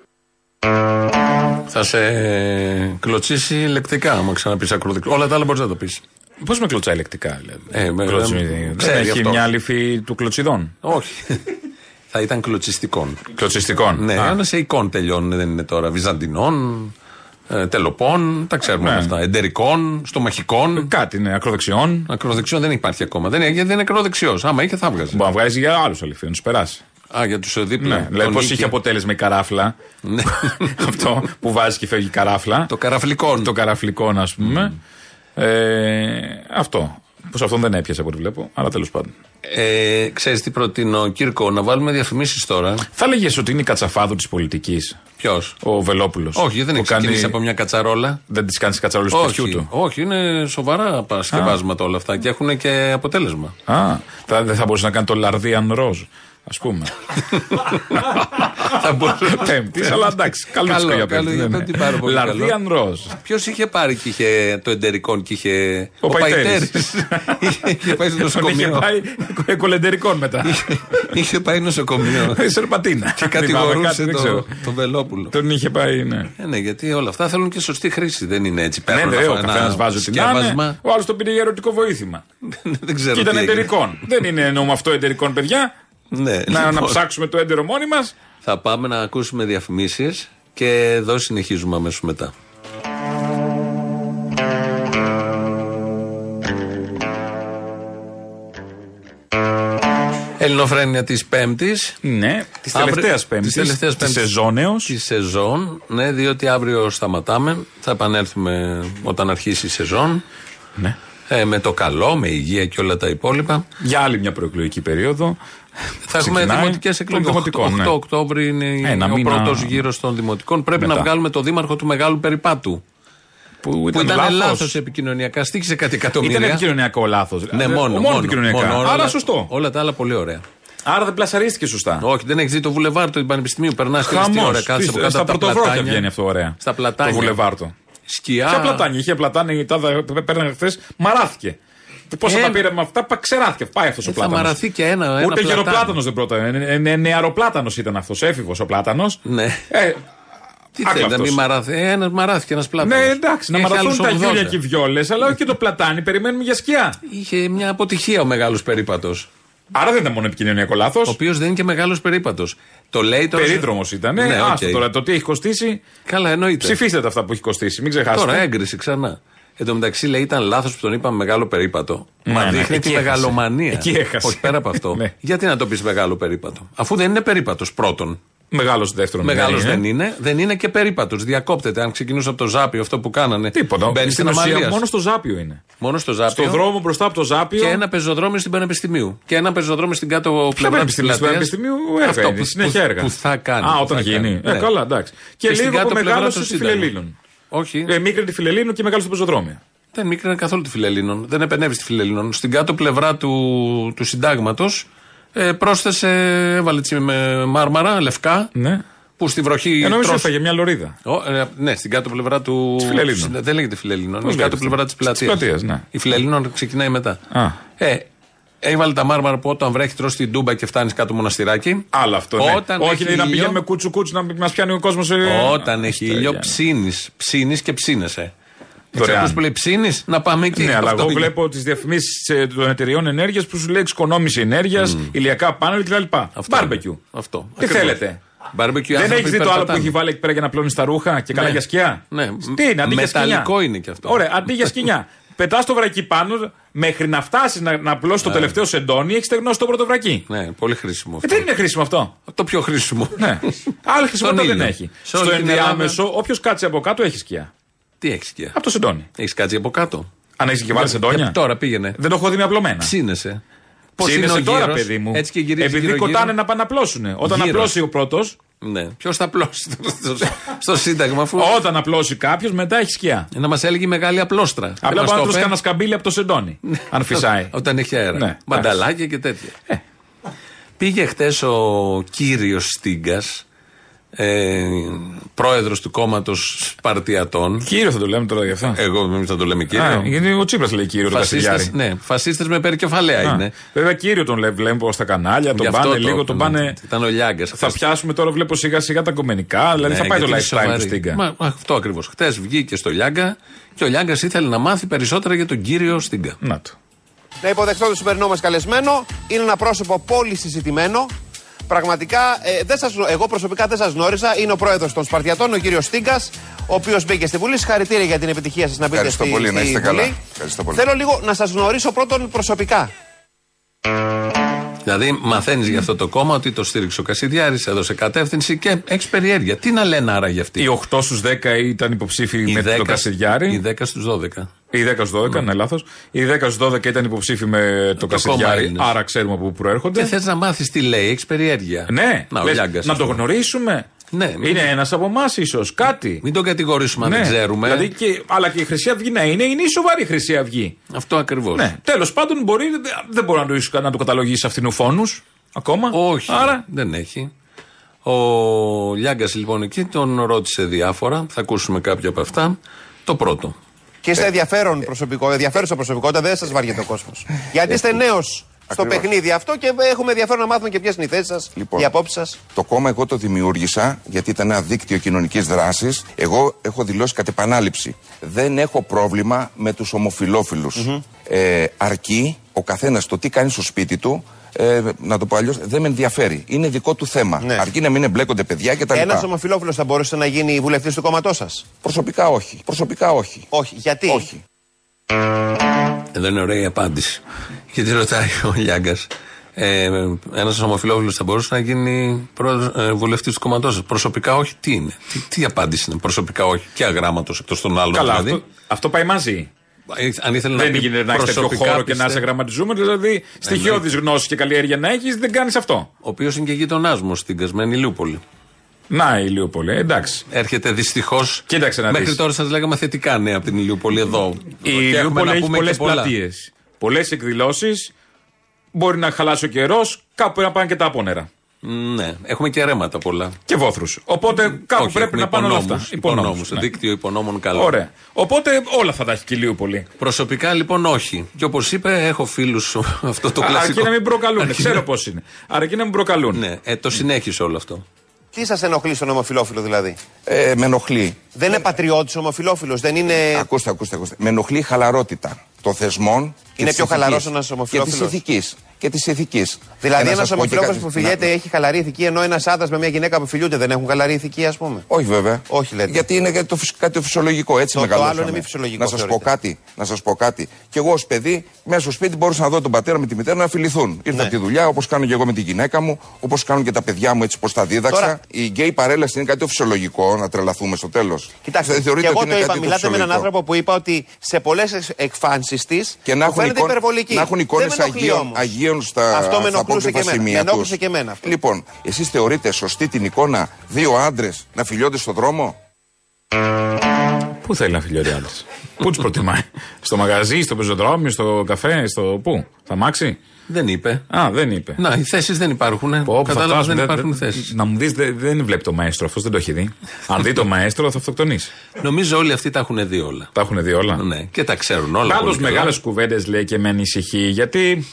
Θα σε κλωτσίσει λεκτικά, άμα ξαναπείς ακροδεξιό. Όλα τα άλλα μπορείς να το πεις. Πώς με κλωτσάει λεκτικά, δηλαδή. Ε, με- Κλωτσι- ε, Δεν ξέρει έχει αυτό. μια λυφή του κλωτσιδών. Όχι. [LAUGHS] θα ήταν κλωτσιστικών. Κλωτσιστικών. Ναι, Α. αλλά σε εικόν τελειώνουν, δεν είναι τώρα. Βυζαντινών, ε, τελοπών, τα ξέρουμε Ναι. αυτά. Εντερικών, στομαχικών. Κάτι είναι ακροδεξιών. Ακροδεξιών δεν υπάρχει ακόμα. Δεν, είναι- δεν είναι ακροδεξιός. Άμα είχε, θα βγάζει. Μπορεί να βγάζει για άλλους αληθινούς, να του περάσει. Α, για τους δίπλα. Ναι, δηλαδή Τον πώ Νίκη. είχε αποτέλεσμα η καράφλα. Ναι. [LAUGHS] αυτό που βάζει και φεύγει η καράφλα. Το καραφλικό. Το καραφλικό, ας πούμε. Ε, αυτό. Πως αυτόν δεν έπιασε από ό,τι βλέπω, αλλά τέλος πάντων. Ε, Ξέρεις τι προτείνω, Κύρκο, να βάλουμε διαφημίσεις τώρα. Θα έλεγε ότι είναι η κατσαφάδου της πολιτικής. Ποιος; Ο Βελόπουλος. Όχι, δεν έχει ξεκινήσει από μια κατσαρόλα. Δεν τις κάνεις κατσαρόλες του παιδιού Όχι, του. όχι, είναι σοβαρά παρασκευάσματα όλα αυτά και έχουν και αποτέλεσμα. Α, θα, δεν θα μπορούσε να κάνεις το Λαρδίαν Ροζ, ας πούμε. θα μπορούσε. Πέμπτης, αλλά εντάξει. Καλό, Καλό, καλό, για καλό, πέμπτη, για ναι, πέμπτη ναι. πάρα πολύ καλό. Λαρδίαν Ροζ. Ποιος είχε πάρει και είχε το εντερικό και είχε. Ο Παϊτέρης. Παϊτέρης. είχε, είχε πάει στο Τον είχε νοσοκομείο. πάει κολεντερικών μετά. είχε πάει νοσοκομείο. Η Σερπατίνα. και Θυμάμαι κατηγορούσε κάτι, δεν το, ξέρω. το Βελόπουλο. Τον είχε πάει, ναι. Ε, ναι, γιατί όλα αυτά θέλουν και σωστή χρήση. Δεν είναι έτσι. Ναι, Παίρνουν ναι, ο αυτό καθένας ένα βάζει ό,τι να είναι. σκεύασμα. Ο άλλος τον πήρε για ερωτικό βοήθημα. [LAUGHS] Δεν ξέρω. Και ήταν τι έγινε. εταιρικών. Δεν είναι εννοούμε αυτό εταιρικών, παιδιά. Ναι, Να, να λοιπόν. ψάξουμε το έντερο μόνοι μας. Θα πάμε να ακούσουμε διαφημίσεις και εδώ συνεχίζουμε αμέσως μετά. Ελληνοφρένεια της Πέμπτης. Ναι, της τελευταίας Πέμπτης. Τη τελευταίας Της Πέμπτης. σεζόνεως. Της σεζόν, ναι, διότι αύριο σταματάμε. Θα επανέλθουμε όταν αρχίσει η σεζόν. Ναι. Ε, με το καλό, με υγεία και όλα τα υπόλοιπα. Για άλλη μια προεκλογική περίοδο. Θα έχουμε Ξεκινάει δημοτικέ των εκλογέ. 8, δημοτικών, ναι. Οκτώβρη είναι Ένα ο μήνα πρώτο γύρο των δημοτικών. Πρέπει μετά. να βγάλουμε το δήμαρχο του Μεγάλου Περιπάτου. Που Που ήταν, ήταν λάθος. λάθο επικοινωνιακά. Στήχησε κάτι εκατομμύρια. Ήταν επικοινωνιακό λάθο. Ναι, μόνο. μόνο, επικοινωνιακά. μόνο, Άρα όλα- σωστό. Όλα τα άλλα πολύ ωραία. Άρα δεν πλασαρίστηκε σωστά. Όχι, δεν έχει δει το βουλεβάρ του Πανεπιστημίου. Περνά τρει Χαμός. ώρα, κάτσε από Τι, κάτω Στα από τα πρωτοβρόκια πλατάνια. βγαίνει αυτό ωραία. Στα πλατάνια. Το βουλεβάρτο. Σκιά. Ποια πλατάνια, είχε πλατάνια, η τάδα πέρανε χθε, μαράθηκε. Πόσα Ε, τα πήρε με αυτά, πα- ξεράθηκε. Πάει αυτός ο θα πλάτανος. μαραθεί και ένα. ένα Ούτε πλατάνιο. γεροπλάτανο δεν πρώτα. Ε, ε, ε, Νεαροπλάτανο ήταν αυτός, έφηβος ο πλάτανος. Ναι. Ε, Τι Άκλα θέλει, να αυτός. μην μαραθεί. Ένας μαράθηκε ένας πλάτανος. ναι, εντάξει, να μαραθούν τα γιούλια και οι βιόλες, αλλά όχι και το πλατάνι, περιμένουμε για σκιά. Είχε μια αποτυχία ο μεγάλος περίπατος. Άρα δεν ήταν μόνο επικοινωνιακό λάθος. Ο οποίος δεν είναι και μεγάλος περίπατος. Το λέει τώρα. Περίδρομος ήταν. Ναι, Ναι, Άστο οκ. τώρα το τι έχει κοστίσει. Καλά, εννοείται. Ψηφίστε τα αυτά που έχει κοστίσει. Μην ξεχάσετε. Τώρα έγκριση ξανά. Εν τω μεταξύ λέει ήταν λάθος που τον είπαμε μεγάλο περίπατο. Ναι, Μα ναι, δείχνει εκεί τη έχασε. μεγαλομανία. Εκεί έχασε. Όχι πέρα από αυτό. [LAUGHS] Ναι. Γιατί να το πεις μεγάλο περίπατο; Αφού δεν είναι περίπατος πρώτον. Μεγάλος δεύτερον. Μεγάλος δεν δεν είναι. Δεν είναι και περίπατος. Διακόπτεται. Αν ξεκινούσε από το Ζάπιο αυτό που κάνανε. Τίποτα. Μπαίνει στην Στην ουσία Αμαλίας. μόνο στο Ζάπιο είναι. Μόνο στο Ζάπιο. Στο δρόμο μπροστά από το Ζάπιο. Και ένα πεζοδρόμιο στην Πανεπιστημίου. Και ένα πεζοδρόμιο στην κάτω πλευρά της Πανεπιστημίου, στην Πανεπιστημίου έργα είναι, συνέχεια έργα. Που θα κάνει. Α, που όταν θα γίνει. κάνει. Ε, καλά, εντάξει. Και, Και στην λίγο κάτω που πλευρά μεγάλωσε του στη Σύνταγμα. Φιλελίνων. Όχι. Ε, μικρή τη Φιλελίνων και μεγάλο στο πεζοδρόμιο. Δεν μίκρινε καθόλου τη Φιλελίνων. Δεν επενεύει τη Φιλελίνων. Στην κάτω πλευρά του, του συντάγματος ε, πρόσθεσε, έβαλε έτσι με μάρμαρα, λευκά, Ναι. που στη βροχή. Ε, νομίζω τρως- έφαγε μια λωρίδα. Ω, ε, ναι, στην κάτω πλευρά του. Της Φιλελλήνων. Δεν λέγεται Φιλελίνων. Πώς Είναι κάτω λέγεται; πλευρά της Της πλατείας. πλατείας, ναι. Η Φιλελίνων ξεκινάει μετά. Α. Ε, έβαλε τα μάρμαρα που όταν βρέχει τρώσει την τούμπα και φτάνεις κάτω μοναστηράκι. Άλλο αυτό. Ναι. Όταν Όχι έχει να ήλιο- πηγαίνουμε κούτσου κούτσου να μας πιάνει ο κόσμος. Όταν έχει ήλιο, ψήνεις. Ψήνεις και ψήνεσαι. Δωρεάν. Ξέρεις που λέει ψήνεις, να πάμε εκεί. Ναι, αλλά Αυτό εγώ είναι. βλέπω τις διαφημίσεις των εταιριών ενέργειας που σου λέει εξοικονόμηση ενέργειας, ηλιακά πάνελ κτλ. Μπάρμπεκιου. Αυτό. Τι Ακριβώς. θέλετε. Barbecue, Δεν άνθρωποι έχεις δει το άλλο που περπατάνε. έχει βάλει εκεί πέρα για να πλώνεις τα ρούχα και καλά Ναι. για σκιά; Ναι. Τι είναι, αντί για σκοινιά. Μεταλλικό είναι και αυτό. Ωραία, αντί για σκηνιά. [LAUGHS] Πετάς το βρακί πάνω, μέχρι να φτάσεις να, να πλώσει το τελευταίο σεντόνι, έχεις στεγνώσει το πρώτο βρακί. Ναι, πολύ χρήσιμο. Ε, αυτό. δεν είναι χρήσιμο αυτό. Το πιο χρήσιμο. Ναι. Άλλη χρησιμότητα Στον δεν ήλιο. έχει. Σε όλη Στο την ενδιάμεσο, όποιος κάτσει από κάτω έχει σκιά. Τι έχει και. Από το σεντόνι. Έχεις κάτσει από κάτω. Αν έχεις και βάλει σεντόνια. Ε, τώρα πήγαινε. Δεν το έχω δει με απλωμένα. Ψήνεσαι. Πώς είναι Ψήνεσαι ο τώρα, γύρος, παιδί μου. έτσι και γυρίζει Επειδή γύρω-γύρω. κοτάνε να πάνε να απλώσουν. Όταν Γύρος. απλώσει ο πρώτος. Ναι. Ποιος θα απλώσει στο, στο, στο Σύνταγμα, αφού. Όταν απλώσει κάποιος, μετά έχει σκιά. Να μας έλεγε η μεγάλη απλόστρα. Δεν Απλά μας πάνω το να τρως είπε. κανένα σκαμπίλι από το σεντόνι. αν φυσάει. [LAUGHS] Όταν έχει αέρα. Ναι, Μανταλάκια και τέτοια. Πήγε χτες ο κύριος Στίγκας, ε, πρόεδρος του κόμματος Σπαρτιατών. Κύριο θα το λέμε τώρα γι' αυτό. Εγώ εμείς θα το λέμε Α, κύριο. γιατί ο Τσίπρας λέει κύριο το Φασίστες, Κασιλιάρη. ναι, φασίστες με περικεφαλαία Α, είναι. Βέβαια κύριο τον λέ- βλέπω στα κανάλια, τον Γι' αυτό πάνε το λίγο, τον έπαιρνε. πάνε. Ήταν ο Λιάγκας. Θα πιάσουμε τώρα, βλέπω σιγά σιγά τα κομμενικά, δηλαδή θα πάει το lifestyle του Στίγκα. Μα, αυτό ακριβώς. Χτες βγήκε στο Λιάγκα και ο Λιάγκας ήθελε να μάθει περισσότερα για τον κύριο Στίγκα. Να το. Να υποδεχτώ τον σημερινό μας καλεσμένο. Είναι ένα πρόσωπο πολύ συζητημένο. Πραγματικά, ε, δεν σας, γνω- εγώ προσωπικά δεν σας γνώρισα. Είναι ο πρόεδρος των Σπαρτιατών, ο κύριος Στίγκας, ο οποίος μπήκε στη Βουλή. Συγχαρητήρια για την επιτυχία σας να μπείτε Ευχαριστώ στη, πολύ, στη να είστε Βουλή. καλά. Ευχαριστώ πολύ. Θέλω λίγο να σας γνωρίσω πρώτον προσωπικά. Δηλαδή, μαθαίνεις για αυτό το κόμμα ότι το στήριξε ο Κασιδιάρης, έδωσε κατεύθυνση και έχεις περιέργεια. Τι να λένε άρα για αυτή; Οι 8 στους 10 ήταν υποψήφοι με 10 το Κασιδιάρη. Οι 10 στους 12. Οι 10 στους 12, ναι, λάθος. Οι 10 στους 12 ήταν υποψήφοι με το, κόμμα Κασιδιάρη, Έλληνες. άρα ξέρουμε από πού προέρχονται. Και θες να μάθεις τι λέει, έχεις περιέργεια. Ναι, να, ο λες, Λιάγκας, να ας το πούμε. γνωρίσουμε. Ναι, μην- είναι ένας από εμάς, ίσως. Κάτι. Μην τον κατηγορήσουμε αν Ναι, δεν ξέρουμε. Δηλαδή και, αλλά και η Χρυσή Αυγή να είναι, είναι η σοβαρή Χρυσή Αυγή. Αυτό ακριβώς. Ναι. Τέλος πάντων, μπορεί, δεν μπορεί να το, να το καταλογίσει αυτινοφόνους ακόμα. Όχι. Άρα. Δεν έχει. Ο Λιάγκας λοιπόν εκεί τον ρώτησε διάφορα. Θα ακούσουμε κάποια από αυτά. Το πρώτο. Και είστε ενδιαφέρον προσωπικό, ενδιαφέρουσα προσωπικότητα, δεν σας βαριέται ο κόσμος. Γιατί είστε νέος στο Ακριβώς. παιχνίδι αυτό και έχουμε ενδιαφέρον να μάθουμε και ποιες είναι οι θέσεις σας, Λοιπόν. οι απόψεις σας. Το κόμμα εγώ το δημιούργησα γιατί ήταν ένα δίκτυο κοινωνικής δράσης. Εγώ έχω δηλώσει κατ' επανάληψη. Δεν έχω πρόβλημα με τους ομοφυλόφιλου. Ε, αρκεί ο καθένας το τι κάνει στο σπίτι του. Ε, να το πω αλλιώς, δεν με ενδιαφέρει. Είναι δικό του θέμα. Ναι. Αρκεί να μην εμπλέκονται παιδιά κτλ. Ένας ομοφυλόφιλο θα μπορούσε να γίνει βουλευτής του κόμματός σας; Προσωπικά όχι. Προσωπικά όχι. Όχι. Γιατί; Όχι. Εδώ είναι ωραία η απάντηση. Γιατί ρωτάει [LAUGHS] ο Λιάγκα. Ε, Ένας ομοφυλόφιλο θα μπορούσε να γίνει ε, βουλευτής του κόμματός σας. Προσωπικά όχι, τι είναι; Τι, τι απάντηση είναι, προσωπικά όχι. Και αγράμματος εκτός των άλλων Καλά, δηλαδή. αυτό, αυτό πάει μαζί. Ε, Αν ήθελε να Δεν πει γίνεται να έχεις τέτοιο προσωπικά, χώρο και να πιστεύω- είσαι γραμματιζούμενος. Δηλαδή, στοιχειώδης γνώσης και καλλιέργεια να έχεις, δεν κάνεις αυτό. Ο οποίος είναι και γείτονά μου στην Κασμένη Ηλιούπολη. Να, η Ηλιούπολη, εντάξει. Έρχεται δυστυχώ. Κοίταξε να Μέχρι δεις. τώρα σας λέγαμε θετικά νέα από την Ηλιούπολη εδώ. Η Και έχουμε Ηλιούπολη να έχει πούμε πολλές και πολλά. πλατείες. Πολλές εκδηλώσεις. Μπορεί να χαλάσει ο καιρός, κάπου πρέπει να πάνε και τα απόνερα. Ναι, έχουμε και ρέματα πολλά. Και βόθρους. Οπότε κάπου Όχι, πρέπει έχουμε να πάνε όλα αυτά. υπονόμους, υπονόμους, ναι. Δίκτυο υπονόμων καλό. Ωραία. Οπότε όλα θα τα έχει και η Ηλιούπολη. Προσωπικά λοιπόν όχι. Και όπως είπε, έχω φίλους αυτό το κλασικό. Αρκεί να μην προκαλούν. Αρκεί Ξέρω να- πώς είναι. Αρκεί να μην προκαλούν. Ναι, ε, το συνέχισε όλο αυτό. Τι σας ενοχλεί στον ομοφυλόφιλο δηλαδή; Ε, με ενοχλεί. Δεν είναι πατριώτης ομοφυλόφιλος, δεν είναι. Ακούστε, ακούστε, ακούστε. Με ενοχλεί η χαλαρότητα των θεσμών. και Είναι της πιο χαλαρός ηθικής. ένας ομοφυλόφιλος. Και της ηθικής. Και της ηθικής. Δηλαδή, ένας ομοφυλόφιλος που φιλιέται έχει χαλαρή ηθική, ενώ ένας άντρας με μια γυναίκα που φιλιούνται δεν έχουν χαλαρή ηθική, ας πούμε. Όχι βέβαια. Όχι λέτε. Γιατί είναι κάτι το, φυσ- κάτι το φυσιολογικό. Έτσι Το- το μεγαλώσαμε. άλλο είναι μη φυσιολογικό, Να σας πω θεωρείτε. κάτι. Να σας πω κάτι. Κι εγώ ως παιδί, μέσα στο σπίτι μπορούσα να δω τον πατέρα με τη μητέρα να φιληθούν. Ήρθα Ναι. από τη δουλειά, όπως κάνω και εγώ με τη γυναίκα μου, όπως κάνουν και τα παιδιά μου, έτσι πως τα δίδαξα. Τώρα- Η γκέι παρέλαση είναι κάτι το φυσιολογικό, να τρελαθούμε στο τέλος. Κοιτάξτε, δεν και θεωρείτε εγώ ότι το είναι είπα, κάτι μιλάτε με έναν φυσιολογικό. άνθρωπο που είπα ότι σε πολλές εκφάνσεις της Και να έχουν, φαίνεται εικόνα- υπερβολική. να έχουν εικόνε Δεν με ενοχλεί Αγίων, όμως. Αγίων στα, Αυτό με στα ενοχλούσε και απόκρυφα εμένα. Με σημεία ενόχλησε τους. και εμένα αυτό. Λοιπόν, εσείς θεωρείτε σωστή την εικόνα δύο άντρες να φιλιώνται στον δρόμο; Πού θέλει να φιλιώνει άντρε. Πού τους προτιμάει; στο μαγαζί, στο πεζοδρόμιο, στο καφέ, στο πού; Θα μάξει; Δεν είπε. Α, δεν είπε. Να, οι θέσεις δεν υπάρχουν. Πω, που θα Κατάλαβα φτάσουμε, δεν δεν- υπάρχουν δεν- θέσεις. Να μου δεις, δεν, δεν βλέπει το μαέστρο, αυτός δεν το έχει δει. Αν δει το μαέστρο, θα αυτοκτονήσει. Νομίζω όλοι αυτοί τα έχουν δει όλα. Τα έχουν δει όλα. Ναι, και τα ξέρουν όλα. Πάντως πολύ καλά. μεγάλες κουβέντες λέει και με ανησυχεί γιατί.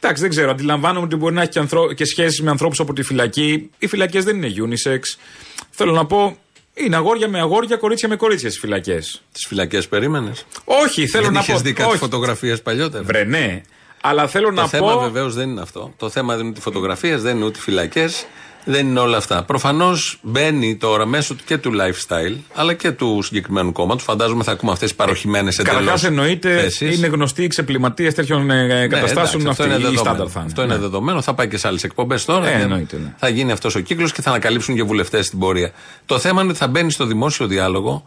Εντάξει, δεν ξέρω. Αντιλαμβάνομαι ότι μπορεί να έχει και, ανθρω... και σχέσει με ανθρώπους από τη φυλακή. Οι φυλακές δεν είναι unisex. Θέλω να πω, είναι αγόρια με αγόρια, κορίτσια με κορίτσια στις φυλακές. Τις φυλακές περίμενες; Όχι, θέλω δεν να είχες πω. δει κάτι όχι. φωτογραφίες παλιότερα; Βρε, ναι. Αλλά θέλω Το να θέμα πω. βεβαίως δεν είναι αυτό. Το θέμα δεν είναι ούτε φωτογραφίες, δεν είναι ούτε φυλακές, δεν είναι όλα αυτά. Προφανώς μπαίνει τώρα μέσω του- και του lifestyle, αλλά και του συγκεκριμένου κόμματος. Φαντάζομαι θα ακούμε αυτές τις παροχημένες εντελώς. Καταρχά εννοείται είναι γνωστοί εξεπληματίε τέτοιων ε, καταστάσεων. Ναι, αυτό αυτοί, είναι ή δεδομένο. στάνταρ θα είναι. Αυτό είναι Ναι. δεδομένο. Θα πάει και σε άλλες εκπομπές τώρα. Ε, και εννοείται, ναι. Θα γίνει αυτός ο κύκλος και θα ανακαλύψουν και βουλευτές στην πορεία. Το θέμα είναι ότι θα μπαίνει στο δημόσιο διάλογο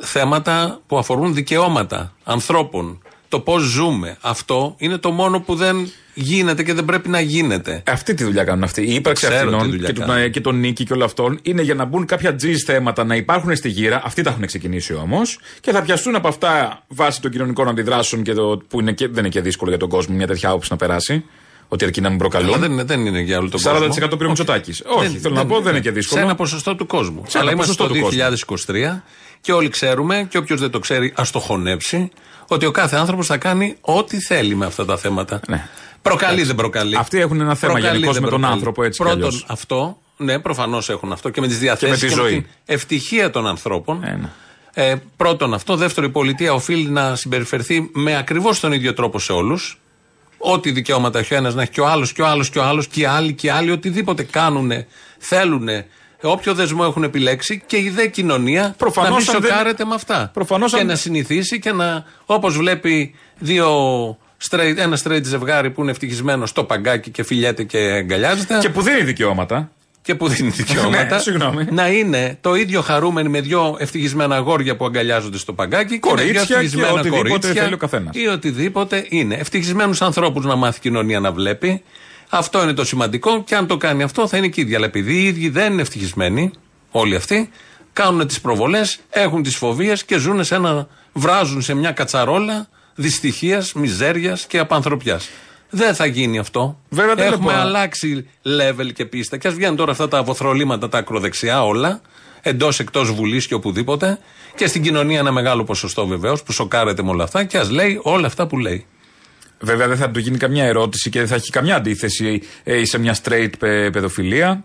θέματα που αφορούν δικαιώματα ανθρώπων. Το πώς ζούμε. Αυτό είναι το μόνο που δεν γίνεται και δεν πρέπει να γίνεται. Αυτή τη δουλειά κάνουν αυτοί. Η ύπαρξη Ξέρω τι αυτών δουλειά και, του, κάνουν. και τον νίκη και όλων αυτών είναι για να μπουν κάποια τζιζ θέματα να υπάρχουν στη γύρα. Αυτοί τα έχουν ξεκινήσει όμως. Και θα πιαστούν από αυτά βάσει των κοινωνικών αντιδράσεων και το, που είναι και, δεν είναι και δύσκολο για τον κόσμο μια τέτοια άποψη να περάσει. Ότι αρκεί να μην προκαλούν. Αλλά δεν, είναι- δεν είναι για όλο τον 40% κόσμο. πήρε ο Μητσοτάκης. Όχι, θέλω να πω, δεν είναι και δύσκολο. Σε ένα ποσοστό του κόσμου. Σε Αλλά ένα είμαστε στο ποσοστό του 2023 και όλοι ξέρουμε, και όποιος δεν το ξέρει, ας το χωνέψει, ότι ο κάθε άνθρωπος θα κάνει ό,τι θέλει με αυτά τα θέματα. Προκαλεί, δεν προκαλεί. Ναι. Αυτοί έχουν ένα θέμα Προκαλεί, γενικώς δεν με τον προκαλεί. άνθρωπο, έτσι κι Πρώτον, αλλιώς. αυτό, ναι, προφανώς έχουν αυτό και με τις διαθέσεις τη ζωή. την ευτυχία των ανθρώπων. Ε, πρώτον αυτό. Δεύτερον, η πολιτεία οφείλει να συμπεριφερθεί με ακριβώς τον ίδιο τρόπο σε όλους. Ό,τι δικαιώματα έχει ο ένας να έχει και ο άλλος και ο άλλος και ο άλλος και οι άλλοι και οι άλλοι, οτιδήποτε κάνουν, θέλουν, όποιο δεσμό έχουν επιλέξει και η δε κοινωνία Προφανώς, να μην αν δεν- σοκάρεται με αυτά. Προφανώς, και αν- να συνηθίσει και να, όπως βλέπει δύο straight, ένα straight ζευγάρι που είναι ευτυχισμένο στο παγκάκι και φιλιέται και αγκαλιάζεται. Και που δίνει δικαιώματα. Και που δίνει δικαιώματα. Ναι, συγγνώμη. να είναι το ίδιο χαρούμενοι με δύο ευτυχισμένα αγόρια που αγκαλιάζονται στο παγκάκι. και με δύο Κορίτσια και ευτυχισμένα οτιδήποτε κορίτσια θέλει ο καθένας. Ή οτιδήποτε είναι. Ευτυχισμένους ανθρώπους να μάθει η κοινωνία να βλέπει. Αυτό είναι το σημαντικό και αν το κάνει αυτό θα είναι και ίδια. Αλλά επειδή οι ίδιοι δεν είναι ευτυχισμένοι, όλοι αυτοί, κάνουν τις προβολές, έχουν τις φοβίες και ζουν σε ένα. βράζουν σε μια κατσαρόλα δυστυχίας, μιζέριας και απανθρωπιάς. Δεν θα γίνει αυτό. Βέβαια, δεν Έχουμε λέω- αλλάξει level και πίστα. Και ας βγαίνουν τώρα αυτά τα αποθρολήματα, τα ακροδεξιά όλα, εντός εκτός Βουλής και οπουδήποτε. Και στην κοινωνία ένα μεγάλο ποσοστό βεβαίως που σοκάρεται με όλα αυτά και ας λέει όλα αυτά που λέει. Βέβαια δεν θα του γίνει καμιά ερώτηση και δεν θα έχει καμιά αντίθεση ε, σε μια straight πε- παιδοφιλία.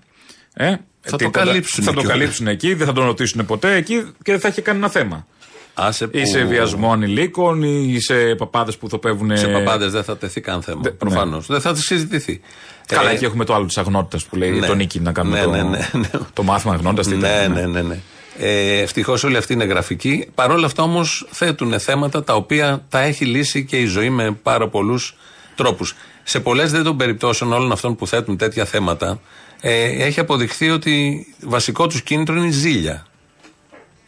Ε, Θα το καλύψουν Θα το κιόλας. καλύψουν εκεί, δεν θα τον ρωτήσουν ποτέ εκεί και δεν θα έχει κανένα θέμα. Άσε που... Ή σε βιασμό ανηλίκων ή σε παπάδες που θοπεύουν. Σε παπάδες δεν θα τεθεί καν θέμα. Προφανώς. Δεν θα συζητηθεί. Καλά, Ε, εκεί έχουμε το άλλο της αγνότητας που λέει ναι. τον νίκη να κάνουμε Ναι, το, ναι, ναι, ναι. το μάθημα αγνότητα. Ναι, ναι, ναι. ναι. Ε, Ευτυχώς όλοι αυτοί είναι γραφικοί. Παρ' όλα αυτά όμως θέτουν θέματα τα οποία τα έχει λύσει και η ζωή με πάρα πολλούς τρόπους. Σε πολλές δε των περιπτώσεων όλων αυτών που θέτουν τέτοια θέματα, ε, έχει αποδειχθεί ότι βασικό τους κίνητρο είναι η ζήλια.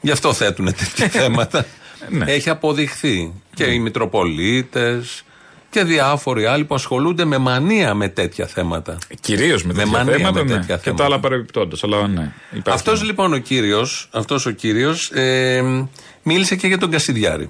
Γι' αυτό θέτουν τέτοια [LAUGHS] θέματα. Έχει αποδειχθεί. Και οι Μητροπολίτες και διάφοροι άλλοι που ασχολούνται με μανία με τέτοια θέματα. Κυρίως με τέτοια μανία θέματα. με ναι. τέτοια Και θέματα. τα άλλα παρεμπιπτόντως. Αλλά ναι. υπάρχει. Αυτός λοιπόν ο κύριος, αυτός ο κύριος, ε, μίλησε και για τον Κασιδιάρη.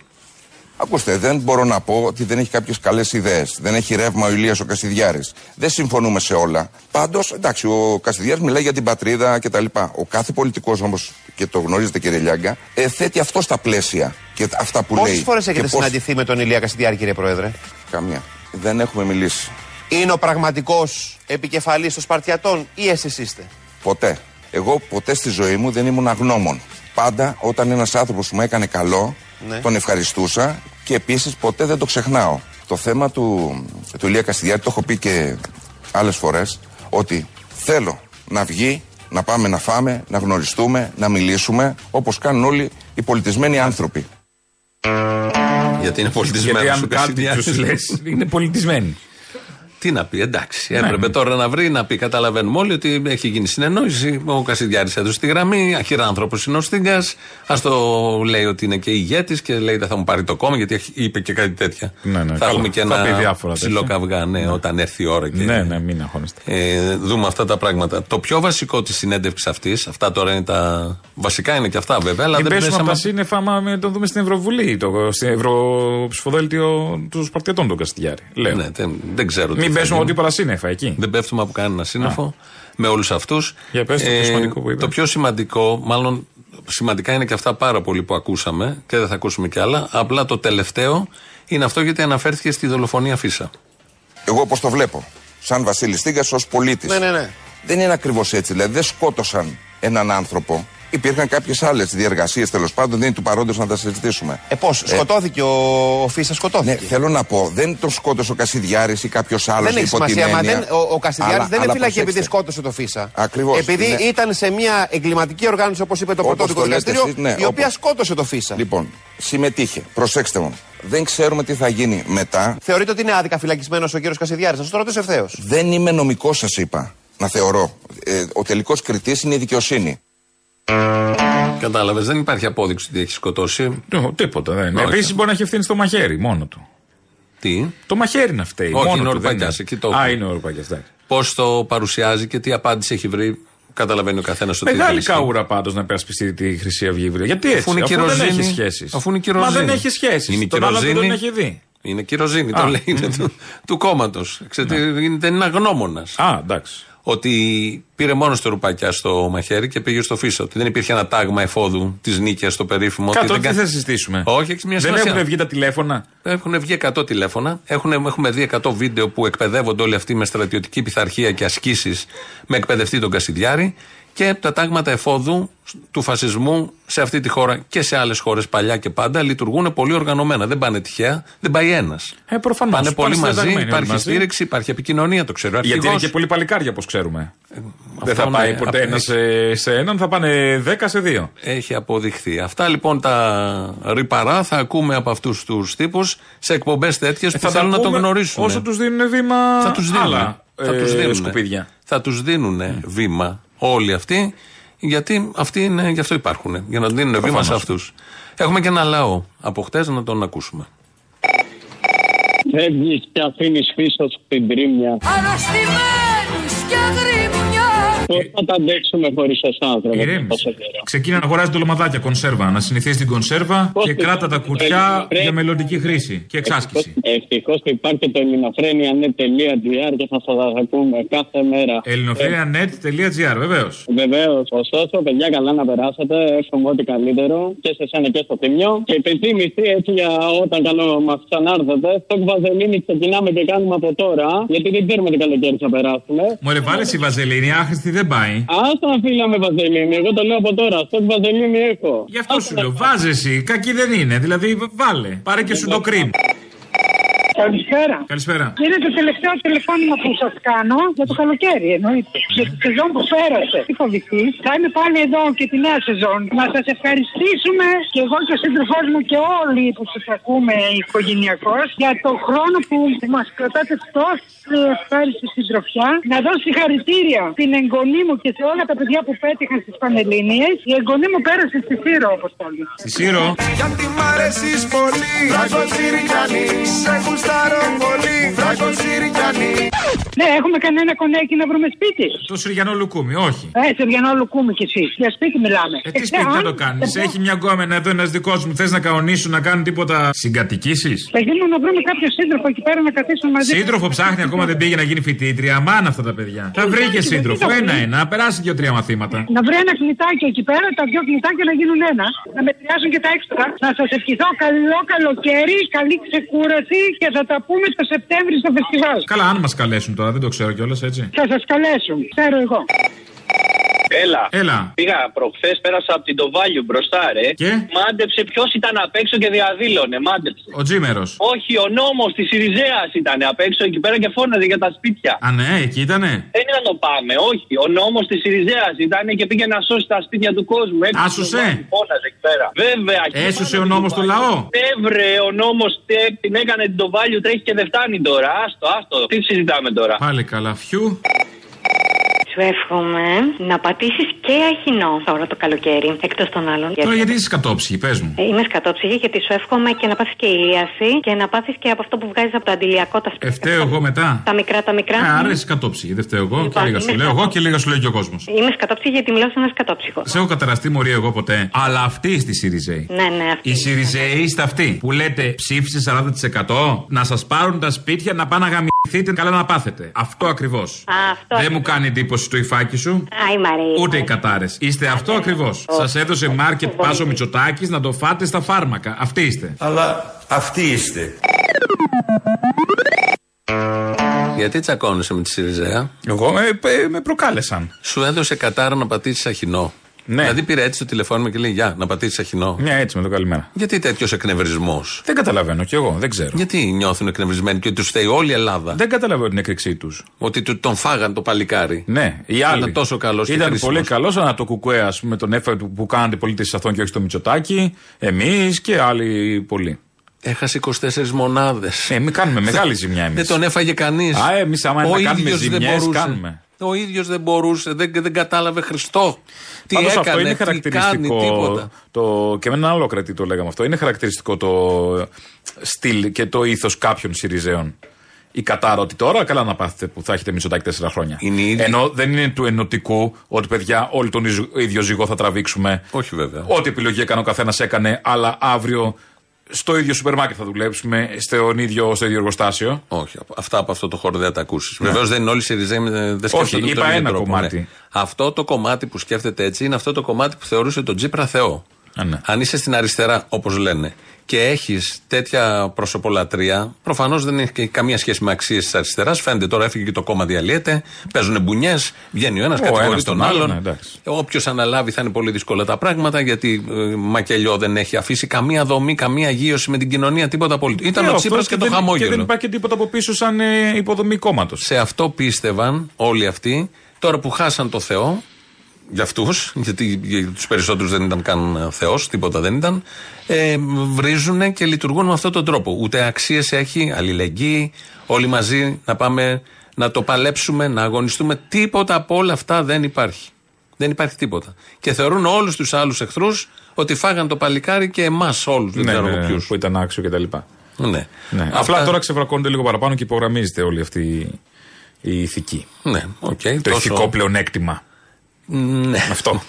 Ακούστε, δεν μπορώ να πω ότι δεν έχει κάποιες καλές ιδέες. Δεν έχει ρεύμα ο Ηλίας ο Κασιδιάρης. Δεν συμφωνούμε σε όλα. Πάντως, εντάξει, ο Κασιδιάρης μιλάει για την πατρίδα κτλ. Ο κάθε πολιτικός όμως, και το γνωρίζετε κύριε Λιάγκα, ε, θέτει αυτό στα πλαίσια και αυτά που λέει. Πόσε φορέ έχετε Και πώς- συναντηθεί με τον Ηλία Κασιδιάρη, κύριε Πρόεδρε; Καμία. Δεν έχουμε μιλήσει. Είναι ο πραγματικός επικεφαλής των Σπαρτιατών ή εσείς είστε; Ποτέ. Εγώ ποτέ στη ζωή μου δεν ήμουν αγνώμων. Πάντα όταν ένας άνθρωπος μου έκανε καλό, Ναι. τον ευχαριστούσα και επίσης ποτέ δεν το ξεχνάω. Το θέμα του, του Ηλία Καστιδιάρη το έχω πει και άλλες φορές ότι θέλω να βγει, να πάμε να φάμε, να γνωριστούμε, να μιλήσουμε όπως κάνουν όλοι οι πολιτισμένοι άνθρωποι. Γιατί είναι πολιτισμένος. Γιατί αν κάτι του [LAUGHS] λες, είναι; πολιτισμένοι. Τι να πει, εντάξει. Ναι, Έπρεπε ναι. τώρα να βρει να πει. Καταλαβαίνουμε όλοι ότι έχει γίνει συνεννόηση. Ο Κασιδιάρης έδωσε τη γραμμή. Αχυράνθρωπο είναι ο Στίγκας. Α το λέει ότι είναι και ηγέτης και λέει δεν θα μου πάρει το κόμμα γιατί έχει- είπε και κάτι τέτοια. Ναι, ναι, θα καλά. έχουμε και Θα πει ένα διάφορα ψηλό τέτοια. καυγά, ναι, όταν έρθει η ώρα και Ναι, ναι, μην αγχώνεστε. ε, δούμε αυτά τα πράγματα. Το πιο βασικό της συνέντευξης αυτής, αυτά τώρα είναι τα. Βασικά είναι και αυτά βέβαια, αλλά Μην δεν πέσουμε από τα πέσαμε. σύννεφα άμα με τον δούμε στην Ευρωβουλή, το, στην Ευρωψηφοδέλτιο του Σπαρτιατών τον Καστιδιάρη. Λέω. Ναι, δεν, δεν ξέρω τι Μην θα πέσουμε γίνει. ότι είπα σύννεφα εκεί. Δεν πέφτουμε από κανένα σύννεφο με όλους αυτούς. Για πες το πιο σημαντικό που είπες. Το πιο σημαντικό, μάλλον σημαντικά είναι και αυτά πάρα πολύ που ακούσαμε και δεν θα ακούσουμε κι άλλα. Απλά το τελευταίο είναι αυτό γιατί αναφέρθηκε στη δολοφονία Φίσα. Εγώ όπω το βλέπω, σαν Βασίλης Στίγκας ως πολίτης. Ναι, ναι, ναι. Δεν είναι ακριβώς έτσι. Δηλαδή δεν σκότωσαν έναν άνθρωπο. Υπήρχαν κάποιες άλλες διεργασίες τέλος πάντων, δεν είναι του παρόντος να τα συζητήσουμε. Ε, πώς, σκοτώθηκε ο, ο Φίσα, σκοτώθηκε; Ναι, θέλω να πω, δεν τον σκότωσε ο Κασιδιάρης ή κάποιος άλλος δεν έχει υπό την σημασία. Μα έννοια. δεν, ο, ο Κασιδιάρης Αλλά- δεν είναι αλλά φυλακή προσέξτε. επειδή σκότωσε το Φίσα. Ακριβώς, Επειδή ναι. ήταν σε μια εγκληματική οργάνωση, όπως είπε το Όπως πρωτότυπο το λέτε δικαστήριο, εσείς, ναι, η οποία όπως. σκότωσε το Φίσα. Λοιπόν, συμμετείχε. Προσέξτε μου. Δεν ξέρουμε τι θα γίνει μετά. Θεωρείτε ότι είναι άδικα φυλακισμένο ο κύριος Κασιδιάρης; Θα σας το ρωτήσω ευθέως. Δεν είμαι νομικός, σας είπα. Να θεωρώ. Ε, ο τελικός κριτής είναι η δικαιοσύνη. Κατάλαβες, δεν υπάρχει απόδειξη ότι έχει σκοτώσει. Το- Τίποτα δεν είναι. Όχι. Επίσης μπορεί να έχει ευθύνη στο μαχαίρι μόνο του. Τι; Το μαχαίρι να φταίει. Όχι, μόνο είναι ο του, δεν Ρουπακιάς, εκεί το Α, έχουμε. είναι ο Ρουπακιάς, εντάξει. Πώς το παρουσιάζει και τι απάντηση έχει βρει. Καταλαβαίνει ο καθένας ότι Μεγάλη δεν ισχύει. καούρα πάντως να περασπιστεί τη Χρυσή Αυγή. βρε. Γιατί έτσι, Αφού είναι αφού δεν κυροζήνη- έχει σχέσεις. αφού είναι Μα κυροζήνη. δεν έχει σχέσεις. Είναι Τον άλλο δεν κυροζήνη. τον έχει δει. Είναι κυροζήνη, Α. το λέει. Είναι του, του κόμματος. Δεν είναι αγνώμονας. Α, εντάξει. Ότι πήρε μόνος στο ρουπακιά στο μαχαίρι και πήγε στο φύσο. Ότι δεν υπήρχε ένα τάγμα εφόδου της νίκαια στο περίφημο. Κάτω, ότι τι δεν θα κα- συζητήσουμε; Όχι, έχει μια Δεν σημασία. έχουν βγει τα τηλέφωνα; Έχουν βγει 100 τηλέφωνα. Έχουν, έχουμε δει 100 βίντεο που εκπαιδεύονται όλοι αυτοί με στρατιωτική πειθαρχία και ασκήσεις με εκπαιδευτή τον Κασιδιάρη. Και τα τάγματα εφόδου του φασισμού σε αυτή τη χώρα και σε άλλες χώρες παλιά και πάντα λειτουργούν πολύ οργανωμένα. Δεν πάνε τυχαία, δεν πάει ένας. Ε, προφανώς. Πάνε πολύ μαζί, συνταγμένοι όλοι υπάρχει μαζί. στήριξη, υπάρχει επικοινωνία, το ξέρω. Γιατί είναι Αρχηγός- και πολύ παλικάρια, όπως ξέρουμε. δεν θα αυτό πάει ναι, ποτέ αυτό ένας έχει. σε, σε έναν, θα πάνε 10 σε 2. Έχει αποδειχθεί. Αυτά λοιπόν τα ρηπαρά θα ακούμε από αυτούς τους τύπους σε εκπομπές τέτοιες που Ε, θα τα θέλουν να τον ακούμε γνωρίσουν. Όσο τους δίνουν βήμα. θα τους δίνουν. άλλα, θα ε, τους δίνουν. σκουπίδια. Θα τους δίνουν βήμα όλοι αυτοί, γιατί αυτοί είναι, γι' αυτό υπάρχουν. Για να δίνουν βήμα Προφανώς. σε αυτούς. Έχουμε και ένα λαό από χτες να τον ακούσουμε. Φεύγεις και αφήνεις πίσω σου την τρίμια. Αρρωστημένους και αγρίμια Πώς θα τα αντέξουμε χωρίς εσάς, άνθρωπο. Ηρέμησε. τόσο καιρό. Ξεκίνα να αγοράζει ντολμαδάκια κονσέρβα. Να συνηθίσει την κονσέρβα Πώς και το- κράτα τα κουτιά Πρέπει- για μελλοντική χρήση και εξάσκηση. Ευτυχώς που υπάρχει το ελληνοφρένια.net.gr και θα σας ακούμε κάθε μέρα. Ελληνοφρένια.net.gr, βεβαίως. Βεβαίως. Ωστόσο, παιδιά, καλά να περάσετε. Εύχομαι ό,τι καλύτερο και σε εσένα και στο τιμιό. Και υπενθύμηση έτσι για όταν καλό μας ξανάρθετε. Στο βαζελίνη ξεκινάμε και κάνουμε από τώρα. Γιατί δεν ξέρουμε τι καλοκαίρι θα περάσουμε. Μωρέ, βάλε η βαζελίνη, άχρηστη δεν πάει. Άστα να φίλα με βαζελίνη. Εγώ το λέω από τώρα. Στο βαζελίνη έχω. Γι' αυτό σου λέω, βάζε εσύ, κακή δεν είναι. Δηλαδή, βάλε. Πάρε και σου το κρύμ. Καλησπέρα. Καλησπέρα. Είναι το τελευταίο τηλεφώνημα που σας κάνω για το καλοκαίρι, εννοείται. Για τη σεζόν που πέρασε. Τι φοβηθείς; Θα είμαι πάλι εδώ και τη νέα σεζόν. Να σας ευχαριστήσουμε και εγώ και ο σύντροφός μου και όλοι που σας ακούμε οικογενειακώς για το χρόνο που μας κρατάτε τόση ευχάριστη συντροφιά. Να δώσω συγχαρητήρια στην εγγονή μου και σε όλα τα παιδιά που πέτυχαν στις Πανελλήνιε. Η εγγονή μου πέρασε στη Σύρο, όπως όλοι. Στη Σύρο. Γιατί μ' αρέσεις πολύ Φράγκο Σιρικιάνη Σε γουστάρω πολύ Φράγκο Σιρικιάνη Ναι, έχουμε κανένα κονέκι να βρούμε σπίτι. Το Συριανό Λουκούμι, όχι. Ε, σε Βιανό Λουκούμι κι εσύ. Για σπίτι μιλάμε. Ε, τι σπίτι να το κάνεις; Έχει μια γκόμενα εδώ ένας δικός μου. Θες να κανονίσουν να κάνουν τίποτα συγκατοικήσεις; Θα γίνουμε να βρούμε κάποιο σύντροφο εκεί πέρα να καθίσουμε μαζί. Σύντροφο ψάχνει ακόμα δεν πήγε να γίνει φοιτήτρια. Αμάν αυτά τα παιδιά. Θα βρει και σύντροφο. Ένα-ένα. Να περάσει δύο-τρία μαθήματα. Να βρει ένα κνητάκι εκεί πέρα, τα δυο κνητάκια να γίνουν ένα. Να μετριάσουν και τα έξτρα. Να σας ευχηθώ καλό καλοκαίρι, καλή ξεκούραση και θα τα πούμε το Σεπτέμβρη στο φεστιβάλ. Καλά, αν μας καλέσουν τώρα, δεν το ξέρω κιόλας έτσι. Θα σας καλέσουν. Ξέρω εγώ. Έλα. Έλα. Πήγα προχθές, πέρασα από την Τοβάλιου μπροστά, ρε. Και; Μάντεψε ποιος ήταν απ' έξω και διαδήλωνε. Μάντεψε. Ο Τζίμερος. Όχι, ο νόμος της Ιριζέας ήταν απ' έξω εκεί πέρα και φώναζε για τα σπίτια. Α, ναι, εκεί ήτανε; Δεν ήταν το πάμε, όχι. Ο νόμος της Ιριζέας ήταν και πήγε να σώσει τα σπίτια του κόσμου. Έξω Άσουσε. στο βάθο, Φώναζε εκεί πέρα. Βέβαια. και Έσωσε πάνω ο στην νόμος το Τοβάλιου. λαό; Ναι, βρε, ο νόμος την έκανε την Τοβάλιου, τρέχει και δεν φτάνει τώρα. Άστο, άστο. Τι συζητάμε τώρα. Πάλι καλά, φιού. Σου εύχομαι να πατήσεις και αχινό τώρα το καλοκαίρι, εκτός των άλλων. Τώρα γιατί είσαι κατόψυχη, πες μου. Ε, Είμαι σκατόψυχη γιατί σου εύχομαι και να πάθεις και ηλίαση και να πάθεις και από αυτό που βγάζεις από το αντιλιακό τα σπίτια. Ευταίω εγώ μετά. Τα μικρά, τα μικρά. Ε, άρα είσαι κατόψυχη. Δεν φταίω εγώ και Λοιπόν, λίγα σου είμαι λέω εγώ σκατόψυχη. και λίγα σου λέει και ο κόσμος. Είμαι σκατόψυχη γιατί μιλάω σε ένας σκατόψυχο. Σε έχω καταραστεί μωρή εγώ ποτέ. Αλλά αυτή στη Σιριζέη. Ναι, ναι, αυτή. Οι Σιριζέοι είστε αυτοί που λέτε ψήφισε 40% να σας πάρουν τα σπίτια να πάνε να γαμηθείτε καλά να πάθετε. Αυτό ακριβώς. Α, αυτό. Δεν μου κάνει εντύπωση το υφάκι σου. Άι Μαρία. Ούτε οι κατάρες. Είστε αυτό ακριβώς. Σας έδωσε μάρκετ πάσο Μητσοτάκης να το φάτε στα φάρμακα. Αυτοί είστε. Αλλά αυτοί είστε. Γιατί τσακώνεσαι με τη Σιριζέα; Εγώ ε, με προκάλεσαν. Σου έδωσε κατάρα να πατήσεις αχινό. Ναι. Δηλαδή πήρε έτσι το τηλεφώνημα και λέει Γεια, να πατήσεις αχινό. Μια έτσι με το καλημέρα. Γιατί τέτοιος εκνευρισμός; Δεν καταλαβαίνω κι εγώ, δεν ξέρω. Γιατί νιώθουν εκνευρισμένοι και ότι τους φταίει όλη η Ελλάδα; Δεν καταλαβαίνω την έκρηξή τους. Ότι του, τον φάγαν το παλικάρι. Ναι, οι άλλοι. Ήταν τόσο καλός και Ήταν χρήσιμος. πολύ καλός, αλλά το κουκουέ, ας πούμε, τον έφαγε που, που κάνατε πολίτες αυτόν και όχι στο Μητσοτάκι. Εμείς και άλλοι πολλοί. Έχασε 24 μονάδες. Ε, μην κάνουμε μεγάλη ζημιά εμείς. Δεν τον έφαγε κανείς. Α, εμείς άμα Ο να κάνουμε ίδιος δεν ζημιές, μπορούσε. κάνουμε. Ο ίδιος δεν μπορούσε, δεν, δεν κατάλαβε Χριστό. Τι Πάντως έκανε, αυτό είναι τι χαρακτηριστικό. κάνει, τίποτα. το, και με ένα άλλο κρατή το λέγαμε αυτό. Είναι χαρακτηριστικό το στυλ και το ήθος κάποιων Σιριζέων. Η κατάρα ότι τώρα καλά να πάθετε που θα έχετε μισοτάκι τέσσερα χρόνια. Ενώ δεν είναι του ενωτικού ότι παιδιά όλοι τον ίζ- ίδιο ζυγό θα τραβήξουμε. Όχι βέβαια. Ό,τι επιλογή έκανε ο καθένας έκανε, αλλά αύριο στο ίδιο σούπερ μάρκετ θα δουλέψουμε, στον ίδιο, στο ίδιο εργοστάσιο. Όχι, αυτά από αυτό το χώρο δεν θα τα ακούσεις. Ναι. Βεβαίως δεν είναι όλοι οι Σιριζέοι, ε, δεν σκέφτονται Όχι, με τον είπα ίδιο ένα τρόπο, κομμάτι. ναι. Αυτό το κομμάτι που σκέφτεται έτσι είναι αυτό το κομμάτι που θεωρούσε τον Τζίπρα Θεό. Ναι. Αν είσαι στην αριστερά, όπως λένε, και έχεις τέτοια προσωπολατρία, προφανώς δεν έχει και καμία σχέση με αξίες της αριστεράς. Φαίνεται τώρα έφυγε και το κόμμα διαλύεται, παίζουν μπουνιές, βγαίνει ο ένας, Ο κατηγορεί ένας τον τον άλλον, άλλον. ναι, εντάξει. Όποιος αναλάβει θα είναι πολύ δύσκολα τα πράγματα, γιατί ε, μακελιό δεν έχει αφήσει καμία δομή, καμία αγίωση με την κοινωνία, τίποτα απολύτω. Ήταν Ε, ο αυτό Τσίπρας και, το δεν- χαμόγελο. Και δεν υπάρχει και τίποτα από πίσω σαν ε, υποδομή κόμματος. Σε αυτό πίστευαν όλοι αυτοί. Τώρα που χάσαν το Θεό, για αυτούς, γιατί για τους περισσότερους δεν ήταν καν Θεός, τίποτα δεν ήταν, ε, βρίζουν και λειτουργούν με αυτόν τον τρόπο. Ούτε αξίες έχει, αλληλεγγύη, όλοι μαζί να πάμε να το παλέψουμε, να αγωνιστούμε. Τίποτα από όλα αυτά δεν υπάρχει. Δεν υπάρχει τίποτα. Και θεωρούν όλους τους άλλους ηθρού ότι φάγαν το παλικάρι και εμάς όλους. Δεν Ναι, ξέρω ναι, εγώ ναι, ποιους. που ήταν άξιο κτλ. Ναι. Ναι. Αυτά- Απλά τώρα ξεβρακώνεται λίγο παραπάνω και υπογραμμίζεται όλη αυτή η ηθική. Ναι, οκ. Το τόσο- ηθικό πλεονέκτημα. Ναι. Αυτό.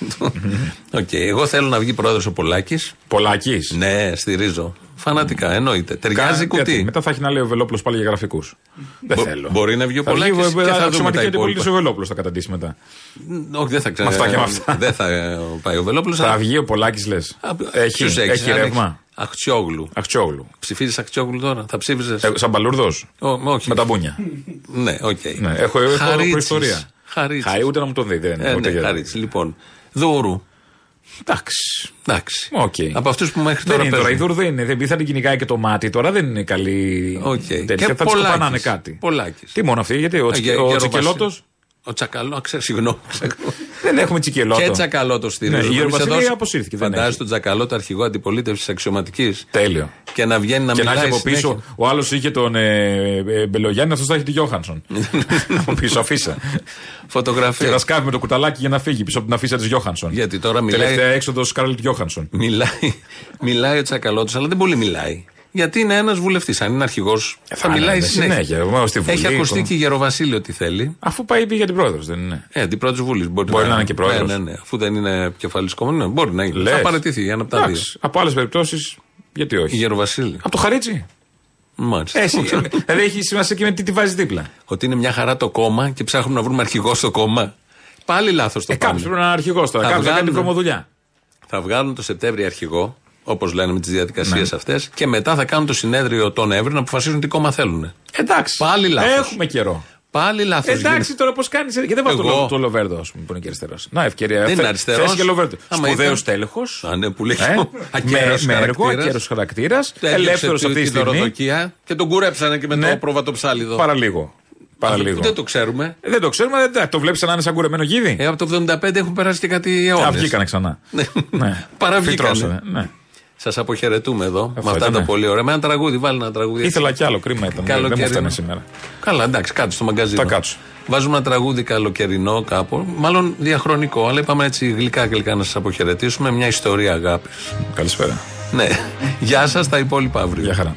[LAUGHS] Οκ. Εγώ θέλω να βγει πρόεδρος ο Πολάκης. Πολάκης. Ναι, στηρίζω. Φανατικά, εννοείται. Ταιριάζει Κα- κουτί. γιατί, Μετά θα έχει να λέει ο Βελόπουλος πάλι για γραφικούς. Δεν Μπο- θέλω. μπορεί να βγει ο Θα βγει Πολάκης ο- και θα δούμε αξιωματική τα αντιπολίτευση υπόλοιπα. ο Βελόπουλος θα καταντήσει μετά. Όχι, δεν θα ξέρω. Με αυτά και με αυτά. Δεν θα ε, πάει ο Βελόπουλος. Θα βγει ο Πολάκης, λες. Έχει, Ποιους έχεις, έχει αν ρεύμα. Αχτσιόγλου. Αχτσιόγλου. Ψηφίζεις Αχτσιόγλου τώρα. Θα ψήφιζες; Ε, σαν παλούρδο. όχι. Με τα μπούνια. Ναι, οκ. Ναι, έχω, έχω Χαρίτσης. προϊστορία. Χαρίτσης. Χαρί, ούτε να μου το δει. Δεν, Ε, ούτε ναι, για- Χαρίτσης. Λοιπόν, Δούρου. Εντάξει. Εντάξει. Οκ. Από αυτούς που μέχρι Δεν τώρα είναι τώρα, η παίζουν. Δούρ δεν είναι. Δεν θα την κυνηγάει και το μάτι. Τώρα δεν είναι καλή. Οκ. τέτοια. Και θα τη Πολάκης. σκοπανάνε κάτι. Πολάκης. Τι μόνο αυτή, γιατί ο, Α, Τσικ- Γε- ο Γεροβασίλη. Τσικελώτο. Ο Τσακαλώ, ξέρω, συγγνώμη. Δεν έχουμε Τσικελώτο. Και Τσακαλώτο στηρίζω. Ναι, η Μπορείς Γεροβασίλη εδώ- αποσύρθηκε, δεν Φαντάζεσαι έχει. τον Τσακαλώτο αρχηγό αντιπολίτευσης αξιωματικής. Τέλειο. Και να βγαίνει να και να μιλάει έχει από πίσω, συνέχεια. ο άλλος είχε τον ε, ε, Μπελογιάννη, αυτός θα έχει τη Γιώχανσον. από πίσω, αφίσα. Φωτογραφία. Και να σκάβει με το κουταλάκι για να φύγει πίσω από την αφίσα της Γιώχανσον. Γιατί τώρα μιλάει- Τελευταία έξοδος Σκάρλετ Γιώχανσον. Μιλάει, μιλάει ο Τσακαλώτος, αλλά δεν πολύ μιλάει. Γιατί είναι ένας βουλευτής. Αν είναι αρχηγός, θα, θα μιλάει είναι, συνέχεια. συνέχεια. Εγώ στη Βουλή, Έχει ακουστεί το- και η Γεροβασίλη ότι θέλει. Αφού πάει πήγε για την πρόεδρο, δεν είναι. Ε, αντιπρόεδρος Βουλής. Μπορεί, Μπορεί να είναι και πρόεδρος. Ναι, ναι, ναι. Αφού δεν είναι επικεφαλή κόμμα, ναι, μπορεί να είναι. Λες. Θα παραιτηθεί ένα από τα δύο. Εντάξει, Από άλλες περιπτώσεις, γιατί Η όχι. Γεροβασίλη. Από το Χαρίτσι. Μάλιστα. Εσύ, δηλαδή έχει σημασία και με τι τη βάζεις δίπλα. Ότι είναι μια χαρά το κόμμα και ψάχνουμε να βρούμε αρχηγό στο κόμμα. Πάλι λάθος το Ε, πάνε. κάποιος πρέπει να είναι αρχηγός τώρα. Θα Κάποιος θα κάνει βγάλουν- βρωμοδουλειά. Θα βγάλουν το Σεπτέμβριο αρχηγό, όπως λένε με τις διαδικασίες Ναι. αυτές, και μετά θα κάνουν το συνέδριο τον Νοέμβριο να αποφασίσουν τι κόμμα θέλουν. Εντάξει. Πάλι λάθος. Έχουμε καιρό. Πάλι λάθος. Εντάξει τώρα πώς κάνεις. Και δεν βάζει το, Εγώ. Λο- το Λοβέρδο, ας πούμε, που είναι και αριστερός. Να, ευκαιρία. Δεν είναι αριστερός. Θε και Λοβέρδο. Άμα Σπουδαίος ήταν- τέλεχος. Α, ναι, που λέει Ε, ακέραιος με, με έργο, χαρακτήρας. ακέρο χαρακτήρας. Έδιωξε Ελεύθερος τη- αυτή τη τη στιγμή. δωροδοκία και τον κουρέψανε και με Ναι. το προβατοψάλιδο. Παραλίγο. Παραλίγο. Αυτό Δεν το ξέρουμε. Ε, Δεν το ξέρουμε, δεν τα- το βλέπεις να είναι σαν κουρεμένο γίδι; Ε, από το 75 έχουν περάσει και κάτι αιώνες. Α, βγήκανε ξανά. ναι. Παραβγήκανε. Φυτρώσανε, Ναι. Σας αποχαιρετούμε εδώ με αυτά ήτανε. τα πολύ ωραία. Με ένα τραγούδι, βάλει ένα τραγούδι. έτσι. Ήθελα κι άλλο, κρίμα ήταν. Δεν μου Καλοκαιρινό. φτάνε σήμερα. Καλά, εντάξει, κάτω στο μαγκαζίνο. Θα κάτσω. Βάζουμε ένα τραγούδι καλοκαιρινό κάπου, μάλλον διαχρονικό, αλλά είπαμε έτσι γλυκά γλυκά να σας αποχαιρετήσουμε. Μια ιστορία αγάπης. Καλησπέρα. Ναι. Γεια σας, τα υπόλοιπα αύριο. Γεια χαρά.